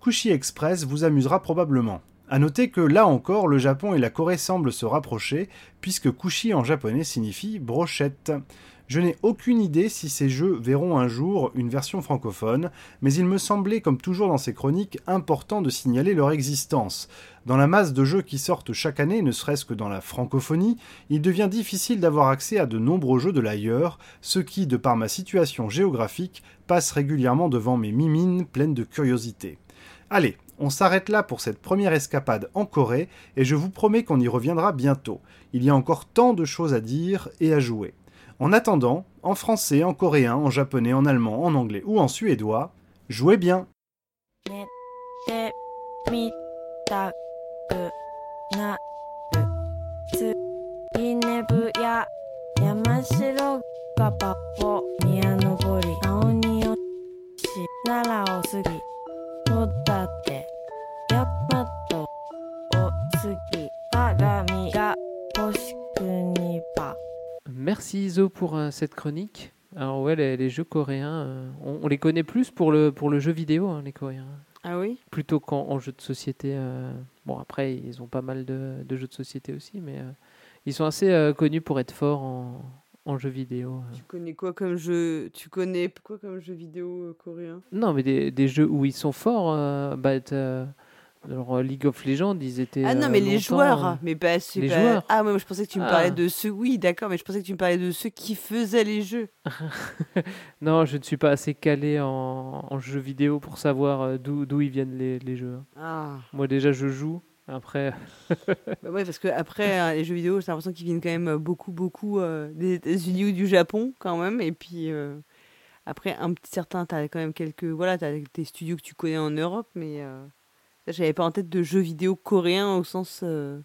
Kushi Express vous amusera probablement. A noter que là encore, le Japon et la Corée semblent se rapprocher, puisque Kushi en japonais signifie brochette. Je n'ai aucune idée si ces jeux verront un jour une version francophone, mais il me semblait, comme toujours dans ces chroniques, important de signaler leur existence. Dans la masse de jeux qui sortent chaque année, ne serait-ce que dans la francophonie, il devient difficile d'avoir accès à de nombreux jeux de l'ailleurs, ce qui, de par ma situation géographique, passe régulièrement devant mes mimines pleines de curiosité. Allez, on s'arrête là pour cette première escapade en Corée, et je vous promets qu'on y reviendra bientôt. Il y a encore tant de choses à dire et à jouer. En attendant, en français, en coréen, en japonais, en allemand, en anglais ou en suédois, jouez bien 寝てみたく Merci Iso pour euh, cette chronique. Alors ouais, les, les jeux coréens, euh, on, on les connaît plus pour le, pour le jeu vidéo, hein, les coréens. Ah oui? Plutôt qu'en en jeu de société. euh, Bon, après, ils ont pas mal de, de jeux de société aussi, mais ils sont assez connus pour être forts en, en jeux vidéo. Tu connais quoi comme jeu Tu connais quoi comme jeu vidéo coréen? Non, mais des, des jeux où ils sont forts, bah, alors, euh, League of Legends, ils étaient. Ah non, euh, mais les joueurs, euh, mais pas c'est les pas- joueurs. Ah, moi je pensais que tu me Ah. parlais de ceux. Oui, d'accord, mais je pensais que tu me parlais de ceux qui faisaient les jeux. Non, je ne suis pas assez calé en, en jeux vidéo pour savoir d'où d'où ils viennent les, les jeux. Ah. Moi, déjà, je joue. Après. Bah ouais, parce que après euh, les jeux vidéo, j'ai l'impression qu'ils viennent quand même beaucoup, beaucoup euh, des États-Unis ou du Japon quand même. Et puis euh, après, un petit certain, t'as quand même quelques, voilà, t'as des studios que tu connais en Europe, mais euh, j'avais pas en tête de jeux vidéo coréens au sens euh,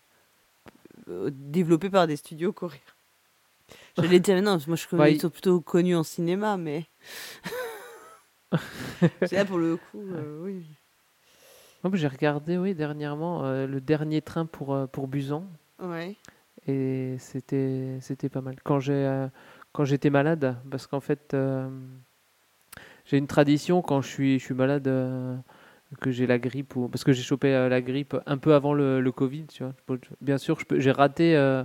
euh, développés par des studios coréens. J'allais dire non, moi je connais, Ouais, ils il- sont plutôt connus en cinéma, mais c'est là pour le coup, euh, oui. J'ai regardé, oui, dernièrement, euh, le dernier train pour, pour Busan. Ouais. Et c'était c'était pas mal. Quand j'ai quand j'étais malade, parce qu'en fait, j'ai une tradition quand je suis, je suis malade, que j'ai la grippe, ou, parce que j'ai chopé euh, la grippe un peu avant le, le Covid, tu vois. Bien sûr, j'ai raté, euh,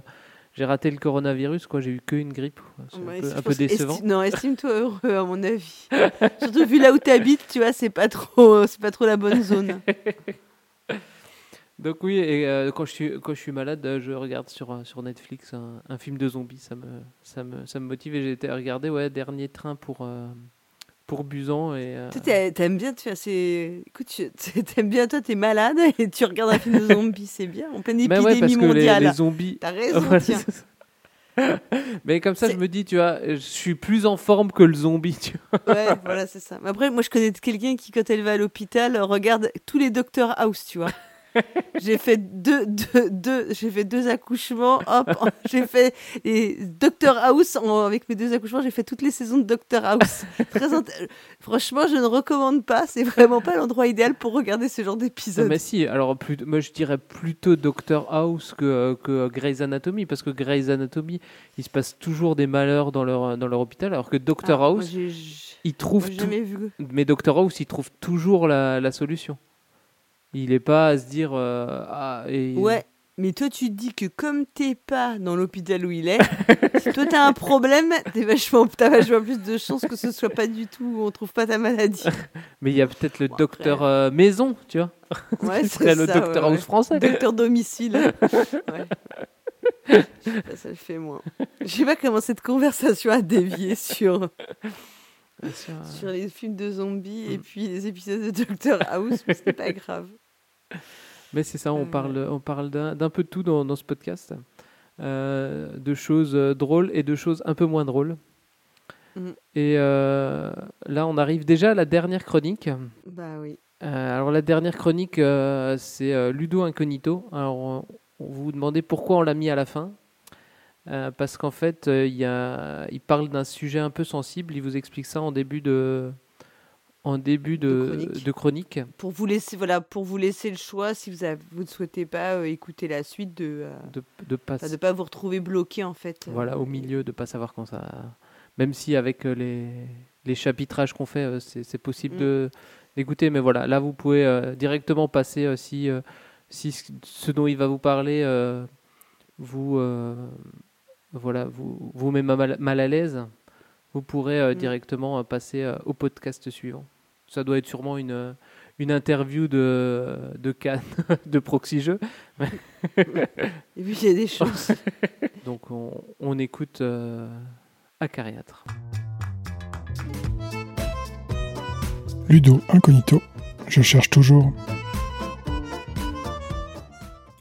j'ai raté le coronavirus, quoi. J'ai eu qu'une grippe. C'est Ouais, un peu, un décevant. esti- non, estime-toi heureux, à mon avis. Surtout vu là où tu habites, tu vois, c'est pas trop, c'est pas trop la bonne zone. Donc oui, et euh, quand, je suis, quand je suis malade, euh, je regarde sur, euh, sur Netflix un, un film de zombies, ça me, ça me, ça me motive. Et j'ai été regarder ouais, Dernier train pour, euh, pour Busan. Et, euh, Toi, t'aimes bien, tu c'est. Écoute, tu- t'aimes bien, toi, t'es malade et tu regardes un film de zombies, c'est bien. En pleine Bah épidémie ouais, parce que les, mondiale. les zombies. T'as raison, tiens. Mais comme ça, je me dis, tu vois, je suis plus en forme que le zombie, tu vois. Ouais, voilà, c'est ça. Mais après, moi, je connais quelqu'un qui, quand elle va à l'hôpital, regarde tous les Docteur House, tu vois. j'ai fait deux, deux, deux, j'ai fait deux accouchements. Hop, j'ai fait les Docteur House en- avec mes deux accouchements. J'ai fait toutes les saisons de Docteur House. Très Franchement, je ne recommande pas. C'est vraiment pas l'endroit idéal pour regarder ce genre d'épisode. mais si, alors plus, moi je dirais plutôt Doctor House que, euh, que Grey's Anatomy, parce que Grey's Anatomy, il se passe toujours des malheurs dans leur, dans leur hôpital, alors que Doctor Ah, moi, House, j'ai- il trouve moi, tout- vu. mais Doctor House, il trouve toujours la, la solution. Il n'est pas à se dire euh, ah et Ouais, mais toi tu te dis que comme t'es pas dans l'hôpital où il est, si toi t'as un problème, t'es vachement, t'as vachement plus de chances que ce soit pas du tout, on trouve pas ta maladie. mais il y a peut-être le Docteur euh, Maison, tu vois. Ouais, Qui c'est serait le ça, Docteur ouais, House ouais. français. Docteur domicile. Ouais. Ça, ça le fait moins. Je sais pas comment cette conversation a dévié sur, Sur, euh, sur les films de zombies et puis les épisodes de Doctor House, mais c'est pas grave. Mais c'est ça, on Euh, parle, on parle d'un peu de tout dans, dans ce podcast. Euh, de choses euh, drôles et de choses un peu moins drôles. Mm. Et euh, là, on arrive déjà à la dernière chronique. Bah oui. Euh, alors, la dernière chronique, c'est Ludo Incognito. Alors, on, on vous demandait pourquoi on l'a mis à la fin. Parce qu'en fait, il, y a, il parle d'un sujet un peu sensible. Il vous explique ça en début de, en début de, de chronique. Pour vous laisser, voilà, pour vous laisser le choix, si vous, avez- vous ne souhaitez pas euh, écouter la suite, de euh, de, de pas, de pas vous retrouver bloqué en fait. euh, voilà, au milieu, de pas savoir quand ça. Même si avec euh, les, les chapitrages qu'on fait, c'est possible Mm. de d'écouter, mais voilà, là vous pouvez directement passer si si ce- dont il va vous parler vous voilà vous vous met mal, mal à l'aise, vous pourrez Mm. directement passer au podcast suivant. Ça doit être sûrement une euh, une interview de de Cannes de Proxy Jeux. Et puis, il y a des chances. Donc on, on écoute euh, Acariâtre. Ludo Incognito, je cherche toujours.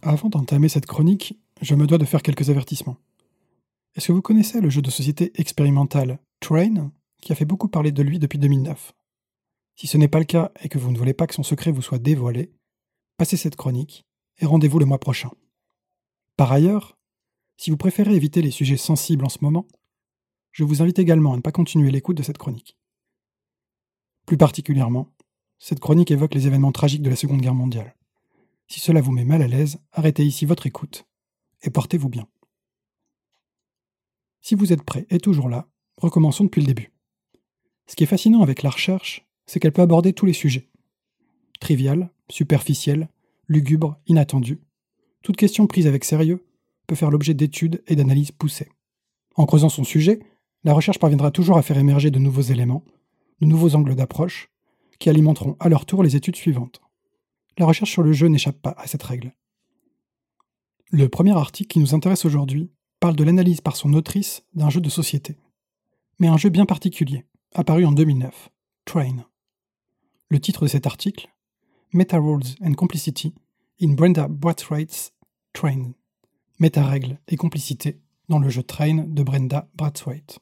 Avant d'entamer cette chronique, je me dois de faire quelques avertissements. Est-ce que vous connaissez le jeu de société expérimental Train, qui a fait beaucoup parler de lui depuis 2009 Si ce n'est pas le cas et que vous ne voulez pas que son secret vous soit dévoilé, passez cette chronique et rendez-vous le mois prochain. Par ailleurs, si vous préférez éviter les sujets sensibles en ce moment, je vous invite également à ne pas continuer l'écoute de cette chronique. Plus particulièrement, cette chronique évoque les événements tragiques de la Seconde Guerre mondiale. Si cela vous met mal à l'aise, arrêtez ici votre écoute et portez-vous bien. Si vous êtes prêt et toujours là, recommençons depuis le début. Ce qui est fascinant avec la recherche, c'est qu'elle peut aborder tous les sujets. Trivial, superficiel, lugubre, inattendu. Toute question prise avec sérieux peut faire l'objet d'études et d'analyses poussées. En creusant son sujet, la recherche parviendra toujours à faire émerger de nouveaux éléments, de nouveaux angles d'approche, qui alimenteront à leur tour les études suivantes. La recherche sur le jeu n'échappe pas à cette règle. Le premier article qui nous intéresse aujourd'hui parle de l'analyse par son autrice d'un jeu de société. Mais un jeu bien particulier, apparu en 2009, Train. Le titre de cet article Meta Rules and Complicity in Brenda Brathwaite's Train. Méta-règles et complicité dans le jeu Train de Brenda Brathwaite.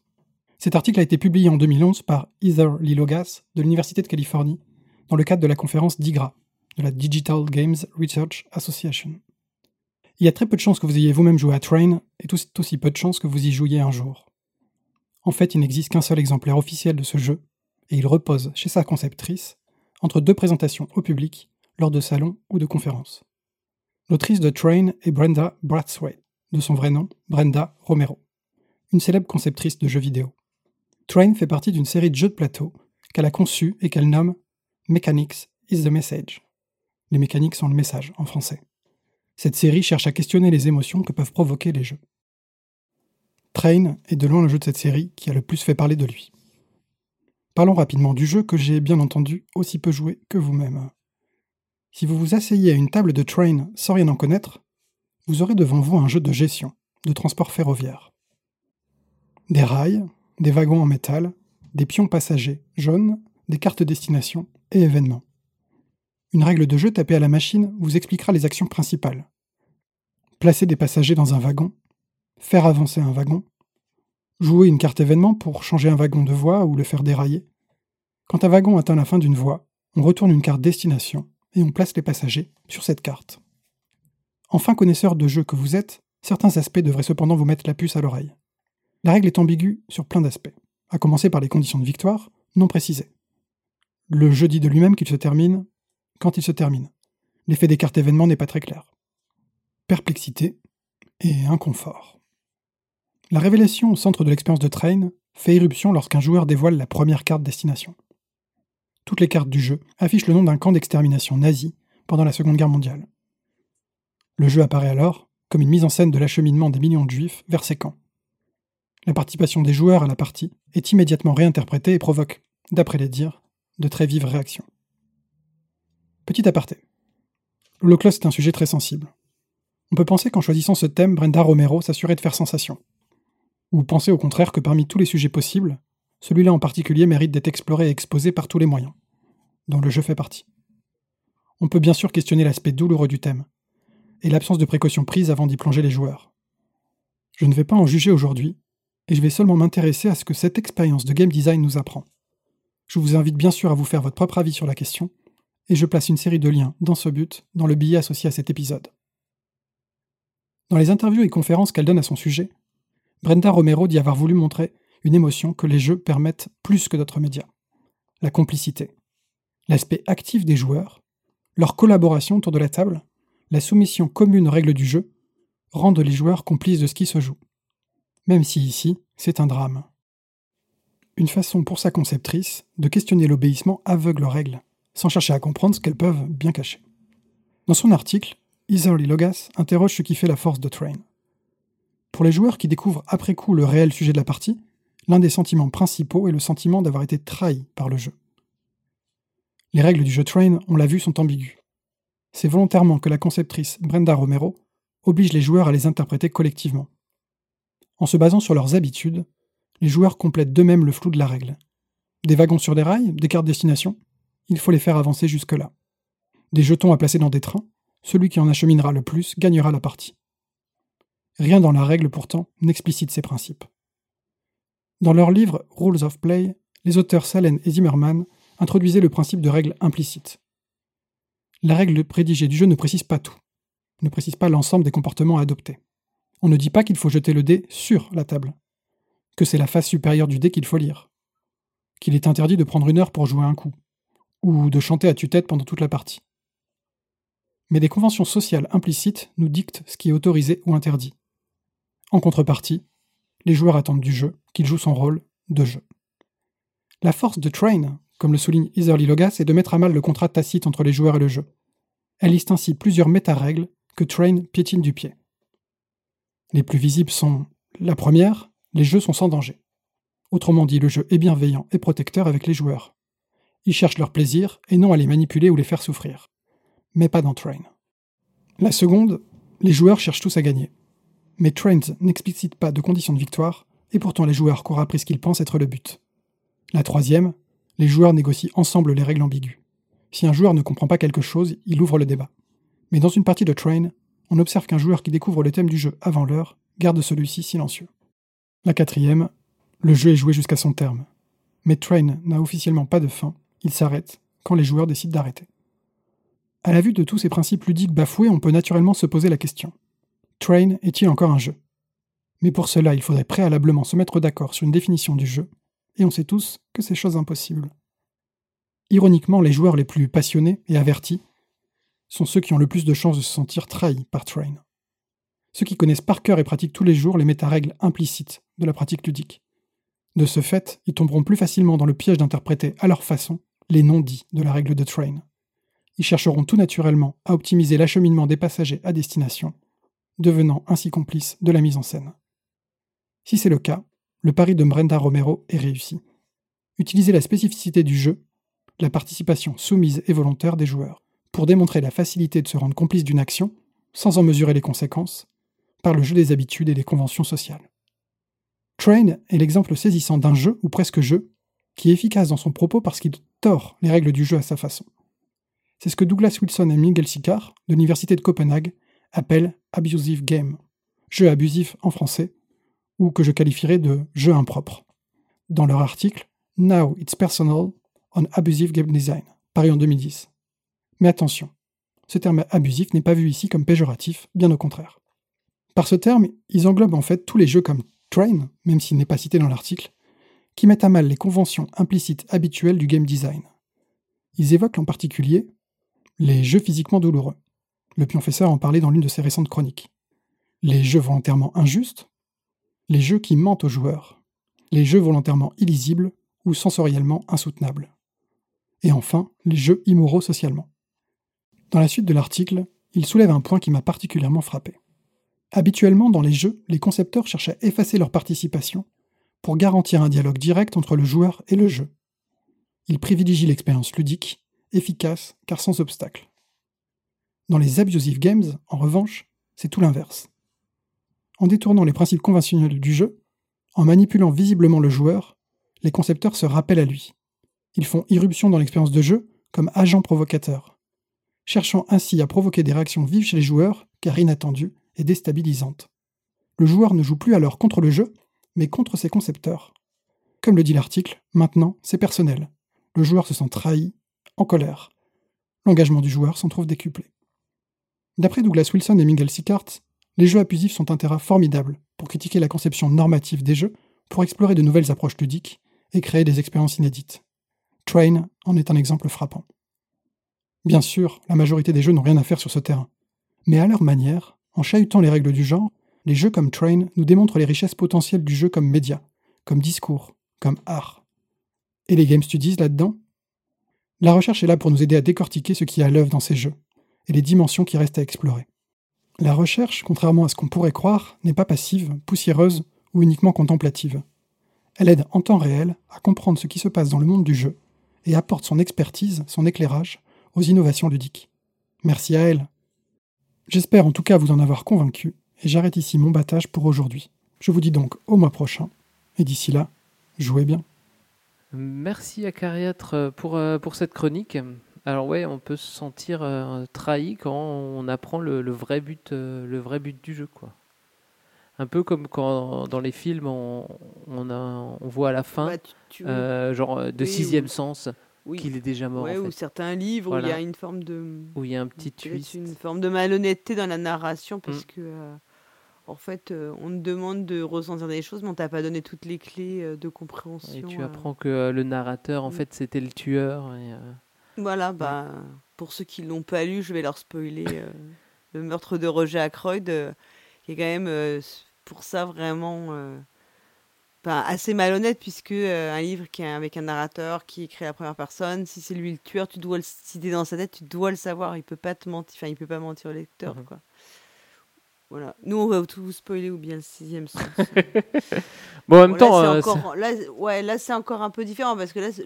Cet article a été publié en 2011 par Heather Lilogas de l'Université de Californie dans le cadre de la conférence DIGRA, de la Digital Games Research Association. Il y a très peu de chances que vous ayez vous-même joué à Train et tout aussi peu de chances que vous y jouiez un jour. En fait, il n'existe qu'un seul exemplaire officiel de ce jeu, et il repose chez sa conceptrice entre deux présentations au public lors de salons ou de conférences. L'autrice de Train est Brenda Brathwaite, de son vrai nom, Brenda Romero, une célèbre conceptrice de jeux vidéo. Train fait partie d'une série de jeux de plateau qu'elle a conçus et qu'elle nomme Mechanics is the Message. Les mécaniques sont le message en français. Cette série cherche à questionner les émotions que peuvent provoquer les jeux. Train est de loin le jeu de cette série qui a le plus fait parler de lui. Parlons rapidement du jeu que j'ai bien entendu aussi peu joué que vous-même. Si vous vous asseyez à une table de Train sans rien en connaître, vous aurez devant vous un jeu de gestion, de transport ferroviaire. Des rails, des wagons en métal, des pions passagers jaunes, des cartes destination et événements. Une règle de jeu tapée à la machine vous expliquera les actions principales. Placer des passagers dans un wagon, faire avancer un wagon, jouer une carte événement pour changer un wagon de voie ou le faire dérailler. Quand un wagon atteint la fin d'une voie, on retourne une carte destination et on place les passagers sur cette carte. Enfin connaisseur de jeu que vous êtes, certains aspects devraient cependant vous mettre la puce à l'oreille. La règle est ambiguë sur plein d'aspects, à commencer par les conditions de victoire, non précisées. Le jeu dit de lui-même qu'il se termine quand il se termine. L'effet des cartes événements n'est pas très clair. Perplexité et inconfort. La révélation au centre de l'expérience de Train fait irruption lorsqu'un joueur dévoile la première carte destination. Toutes les cartes du jeu affichent le nom d'un camp d'extermination nazi pendant la Seconde Guerre mondiale. Le jeu apparaît alors comme une mise en scène de l'acheminement des millions de juifs vers ces camps. La participation des joueurs à la partie est immédiatement réinterprétée et provoque, d'après les dires, de très vives réactions. Petit aparté. L'Holocauste est un sujet très sensible. On peut penser qu'en choisissant ce thème, Brenda Romero s'assurait de faire sensation. Ou penser au contraire que parmi tous les sujets possibles, celui-là en particulier mérite d'être exploré et exposé par tous les moyens, dont le jeu fait partie. On peut bien sûr questionner l'aspect douloureux du thème, et l'absence de précautions prises avant d'y plonger les joueurs. Je ne vais pas en juger aujourd'hui, et je vais seulement m'intéresser à ce que cette expérience de game design nous apprend. Je vous invite bien sûr à vous faire votre propre avis sur la question, et je place une série de liens dans ce but dans le billet associé à cet épisode. Dans les interviews et conférences qu'elle donne à son sujet, Brenda Romero dit avoir voulu montrer une émotion que les jeux permettent plus que d'autres médias. La complicité, l'aspect actif des joueurs, leur collaboration autour de la table, la soumission commune aux règles du jeu, rendent les joueurs complices de ce qui se joue. Même si ici, c'est un drame. Une façon pour sa conceptrice de questionner l'obéissement aveugle aux règles, sans chercher à comprendre ce qu'elles peuvent bien cacher. Dans son article, Iserly Logas interroge ce qui fait la force de Train. Pour les joueurs qui découvrent après coup le réel sujet de la partie, l'un des sentiments principaux est le sentiment d'avoir été trahi par le jeu. Les règles du jeu Train, on l'a vu, sont ambiguës. C'est volontairement que la conceptrice Brenda Romero oblige les joueurs à les interpréter collectivement. En se basant sur leurs habitudes, les joueurs complètent d'eux-mêmes le flou de la règle. Des wagons sur des rails, des cartes destination, il faut les faire avancer jusque-là. Des jetons à placer dans des trains, celui qui en acheminera le plus gagnera la partie. Rien dans la règle pourtant n'explicite ces principes. Dans leur livre Rules of Play, les auteurs Salen et Zimmerman introduisaient le principe de règle implicite. La règle prédigée du jeu ne précise pas tout, ne précise pas l'ensemble des comportements à adopter. On ne dit pas qu'il faut jeter le dé sur la table, que c'est la face supérieure du dé qu'il faut lire, qu'il est interdit de prendre une heure pour jouer un coup, ou de chanter à tue-tête pendant toute la partie. Mais des conventions sociales implicites nous dictent ce qui est autorisé ou interdit. En contrepartie, les joueurs attendent du jeu qu'il joue son rôle de jeu. La force de Train, comme le souligne Iserly Logas, est de mettre à mal le contrat tacite entre les joueurs et le jeu. Elle liste ainsi plusieurs méta-règles que Train piétine du pied. Les plus visibles sont la première, les jeux sont sans danger. Autrement dit, le jeu est bienveillant et protecteur avec les joueurs. Ils cherchent leur plaisir et non à les manipuler ou les faire souffrir. Mais pas dans Train. La seconde, les joueurs cherchent tous à gagner. Mais Trains n'explicite pas de conditions de victoire, et pourtant les joueurs courent après ce qu'ils pensent être le but. La troisième, les joueurs négocient ensemble les règles ambiguës. Si un joueur ne comprend pas quelque chose, il ouvre le débat. Mais dans une partie de Train, on observe qu'un joueur qui découvre le thème du jeu avant l'heure garde celui-ci silencieux. La quatrième, le jeu est joué jusqu'à son terme. Mais Train n'a officiellement pas de fin, il s'arrête quand les joueurs décident d'arrêter. À la vue de tous ces principes ludiques bafoués, on peut naturellement se poser la question. Train est-il encore un jeu? Mais pour cela, il faudrait préalablement se mettre d'accord sur une définition du jeu, et on sait tous que c'est chose impossible. Ironiquement, les joueurs les plus passionnés et avertis sont ceux qui ont le plus de chances de se sentir trahis par Train. Ceux qui connaissent par cœur et pratiquent tous les jours les méta-règles implicites de la pratique ludique. De ce fait, ils tomberont plus facilement dans le piège d'interpréter à leur façon les non-dits de la règle de Train. Ils chercheront tout naturellement à optimiser l'acheminement des passagers à destination, devenant ainsi complices de la mise en scène. Si c'est le cas, le pari de Brenda Romero est réussi. Utiliser la spécificité du jeu, la participation soumise et volontaire des joueurs, pour démontrer la facilité de se rendre complice d'une action, sans en mesurer les conséquences, par le jeu des habitudes et des conventions sociales. Train est l'exemple saisissant d'un jeu, ou presque jeu, qui est efficace dans son propos parce qu'il tord les règles du jeu à sa façon. C'est ce que Douglas Wilson et Miguel Sicard, de l'Université de Copenhague, appellent abusive game, jeu abusif en français, ou que je qualifierais de jeu impropre. Dans leur article Now It's Personal on Abusive Game Design, paru en 2010. Mais attention, ce terme abusif n'est pas vu ici comme péjoratif, bien au contraire. Par ce terme, ils englobent en fait tous les jeux comme Train, même s'il n'est pas cité dans l'article, qui mettent à mal les conventions implicites habituelles du game design. Ils évoquent en particulier les jeux physiquement douloureux. Le pionfesseur en parlait dans l'une de ses récentes chroniques. Les jeux volontairement injustes, les jeux qui mentent aux joueurs, les jeux volontairement illisibles ou sensoriellement insoutenables. Et enfin, les jeux immoraux socialement. Dans la suite de l'article, il soulève un point qui m'a particulièrement frappé. Habituellement, dans les jeux, les concepteurs cherchent à effacer leur participation pour garantir un dialogue direct entre le joueur et le jeu. Ils privilégient l'expérience ludique efficace car sans obstacle. Dans les abusive games, en revanche, c'est tout l'inverse. En détournant les principes conventionnels du jeu, en manipulant visiblement le joueur, les concepteurs se rappellent à lui. Ils font irruption dans l'expérience de jeu comme agents provocateurs, cherchant ainsi à provoquer des réactions vives chez les joueurs, car inattendues et déstabilisantes. Le joueur ne joue plus alors contre le jeu, mais contre ses concepteurs. Comme le dit l'article, maintenant c'est personnel. Le joueur se sent trahi en colère. L'engagement du joueur s'en trouve décuplé. D'après Douglas Wilson et Miguel Sicart, les jeux abusifs sont un terrain formidable pour critiquer la conception normative des jeux, pour explorer de nouvelles approches ludiques et créer des expériences inédites. Train en est un exemple frappant. Bien sûr, la majorité des jeux n'ont rien à faire sur ce terrain. Mais à leur manière, en chahutant les règles du genre, les jeux comme Train nous démontrent les richesses potentielles du jeu comme média, comme discours, comme art. Et les Game Studies là-dedans? La recherche est là pour nous aider à décortiquer ce qui est à l'œuvre dans ces jeux, et les dimensions qui restent à explorer. La recherche, contrairement à ce qu'on pourrait croire, n'est pas passive, poussiéreuse ou uniquement contemplative. Elle aide en temps réel à comprendre ce qui se passe dans le monde du jeu et apporte son expertise, son éclairage aux innovations ludiques. Merci à elle. J'espère en tout cas vous en avoir convaincu et j'arrête ici mon battage pour aujourd'hui. Je vous dis donc au mois prochain et d'ici là, jouez bien. Merci à Cariatre pour, euh, pour cette chronique. Alors ouais, on peut se sentir euh, trahi quand on apprend le, le vrai but, euh, le vrai but du jeu, quoi. Un peu comme quand dans les films on, on, a, on voit à la fin, Bah, tu- tu- euh, genre de Oui, sixième ou- sens, oui. qu'il est déjà mort. Ouais, en ou certains livres où il y a une forme de. Où il y a un petit twist. Une forme de malhonnêteté dans la narration parce Mm. que. en fait, euh, on te demande de ressentir des choses, mais on t'a pas donné toutes les clés euh, de compréhension. Et tu euh. apprends que le narrateur, en Mm. fait, c'était le tueur. Et, Voilà, bah, pour ceux qui l'ont pas lu, je vais leur spoiler euh, le meurtre de Roger Ackroyd, euh, qui est quand même euh, pour ça vraiment euh, enfin, assez malhonnête, puisque un livre qui est avec un narrateur qui écrit à la première personne, si c'est lui le tueur, tu dois le, si t'es dans sa tête, tu dois le savoir. Il peut pas te mentir, enfin, il peut pas mentir au lecteur, Mhm. quoi. Voilà. Nous, on va tout vous spoiler ou bien le sixième sens. Bon, en même là, temps, c'est euh, encore, là, ouais, là, c'est encore un peu différent parce que là, c'est-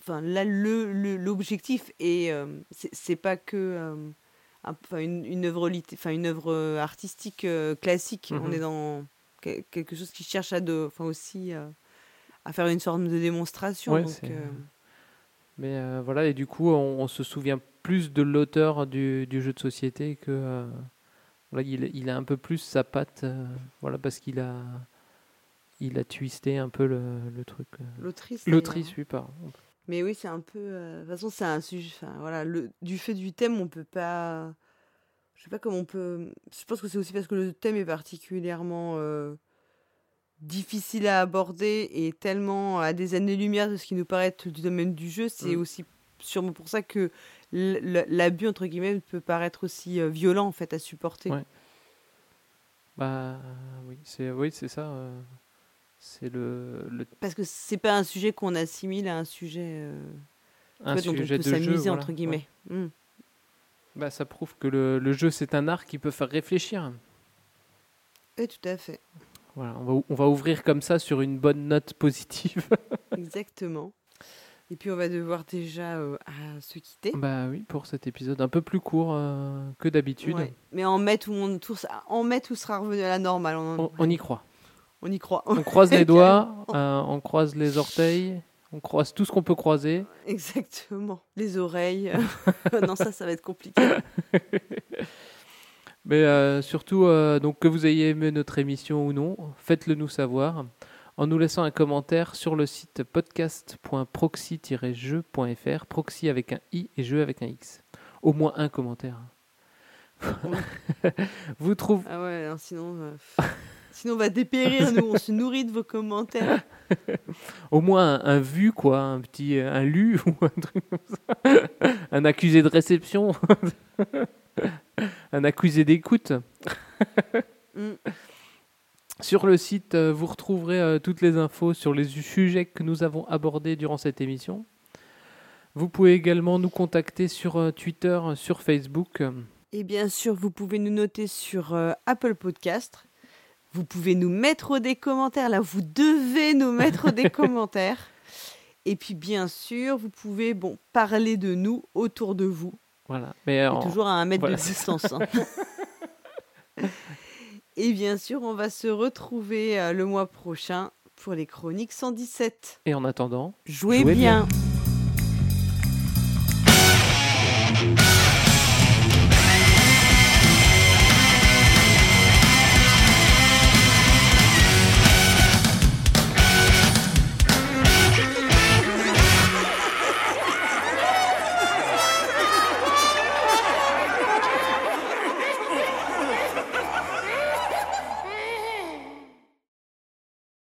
enfin, là, le, l'objectif est, euh, c'est, c'est pas que, euh, un- une, une œuvre, lit- une œuvre euh, artistique classique. On Mhm. est dans que- quelque chose qui cherche à, de, enfin, aussi à faire une sorte de démonstration. Ouais, donc, c'est- Mais voilà, et du coup, on, on se souvient plus de l'auteur du, du jeu de société que. Il, il a un peu plus sa patte, euh, voilà, parce qu'il a. Il a twisté un peu le, le truc. euh. L'autrice, L'autrice, d'ailleurs. oui, pardon. Mais oui, c'est un peu. euh, de toute façon, c'est un sujet. Enfin, voilà, le, du fait du thème, on peut pas. Je sais pas comment on peut. Je pense que c'est aussi parce que le thème est particulièrement euh, difficile à aborder et tellement à des années-lumière de ce qui nous paraît être du domaine du jeu. C'est Mm. aussi sûrement pour ça que l'abus, entre guillemets, peut paraître aussi euh, violent, en fait, à supporter. Ouais. Bah oui, c'est oui, c'est ça. euh, c'est le, le Parce que c'est pas un sujet qu'on assimile à un sujet. euh, Un vois, dont on sujet peut de jeu, s'amuser, voilà, entre guillemets. Mm. bah, ça prouve que le, le jeu c'est un art qui peut faire réfléchir. Oui, tout à fait. Voilà, on va, on va ouvrir comme ça sur une bonne note positive. Exactement. Et puis on va devoir déjà euh, à se quitter. bah oui, pour cet épisode un peu plus court euh, que d'habitude. Ouais. Mais en mai, tout le monde, tout, en mai, tout sera revenu à la normale. On, On, on y croit. on y croit. On croise les doigts, euh, on croise les orteils, on croise tout ce qu'on peut croiser. Exactement. Les oreilles. non, ça, ça va être compliqué. Mais surtout, donc que vous ayez aimé notre émission ou non, faites-le nous savoir en nous laissant un commentaire sur le site podcast.proxy-jeu.fr, proxy avec un i et jeu avec un x. Au moins un commentaire. vous trouvez Ah ouais, non, sinon, euh, sinon on va dépérir, nous. On se nourrit de vos commentaires. au moins un, un vu quoi, un petit un lu ou un truc comme ça, un accusé de réception, un accusé d'écoute. Mm. Sur le site, euh, vous retrouverez euh, toutes les infos sur les sujets que nous avons abordés durant cette émission. Vous pouvez également nous contacter sur euh, Twitter, sur Facebook. Et bien sûr, vous pouvez nous noter sur Apple Podcast. Vous pouvez nous mettre des commentaires. Là, vous devez nous mettre des commentaires. Et puis, bien sûr, vous pouvez bon, parler de nous autour de vous. Voilà. Mais en- toujours à un mètre voilà, de distance. hein. Et bien sûr, on va se retrouver euh, le mois prochain pour les chroniques 117. Et en attendant, Jouez bien.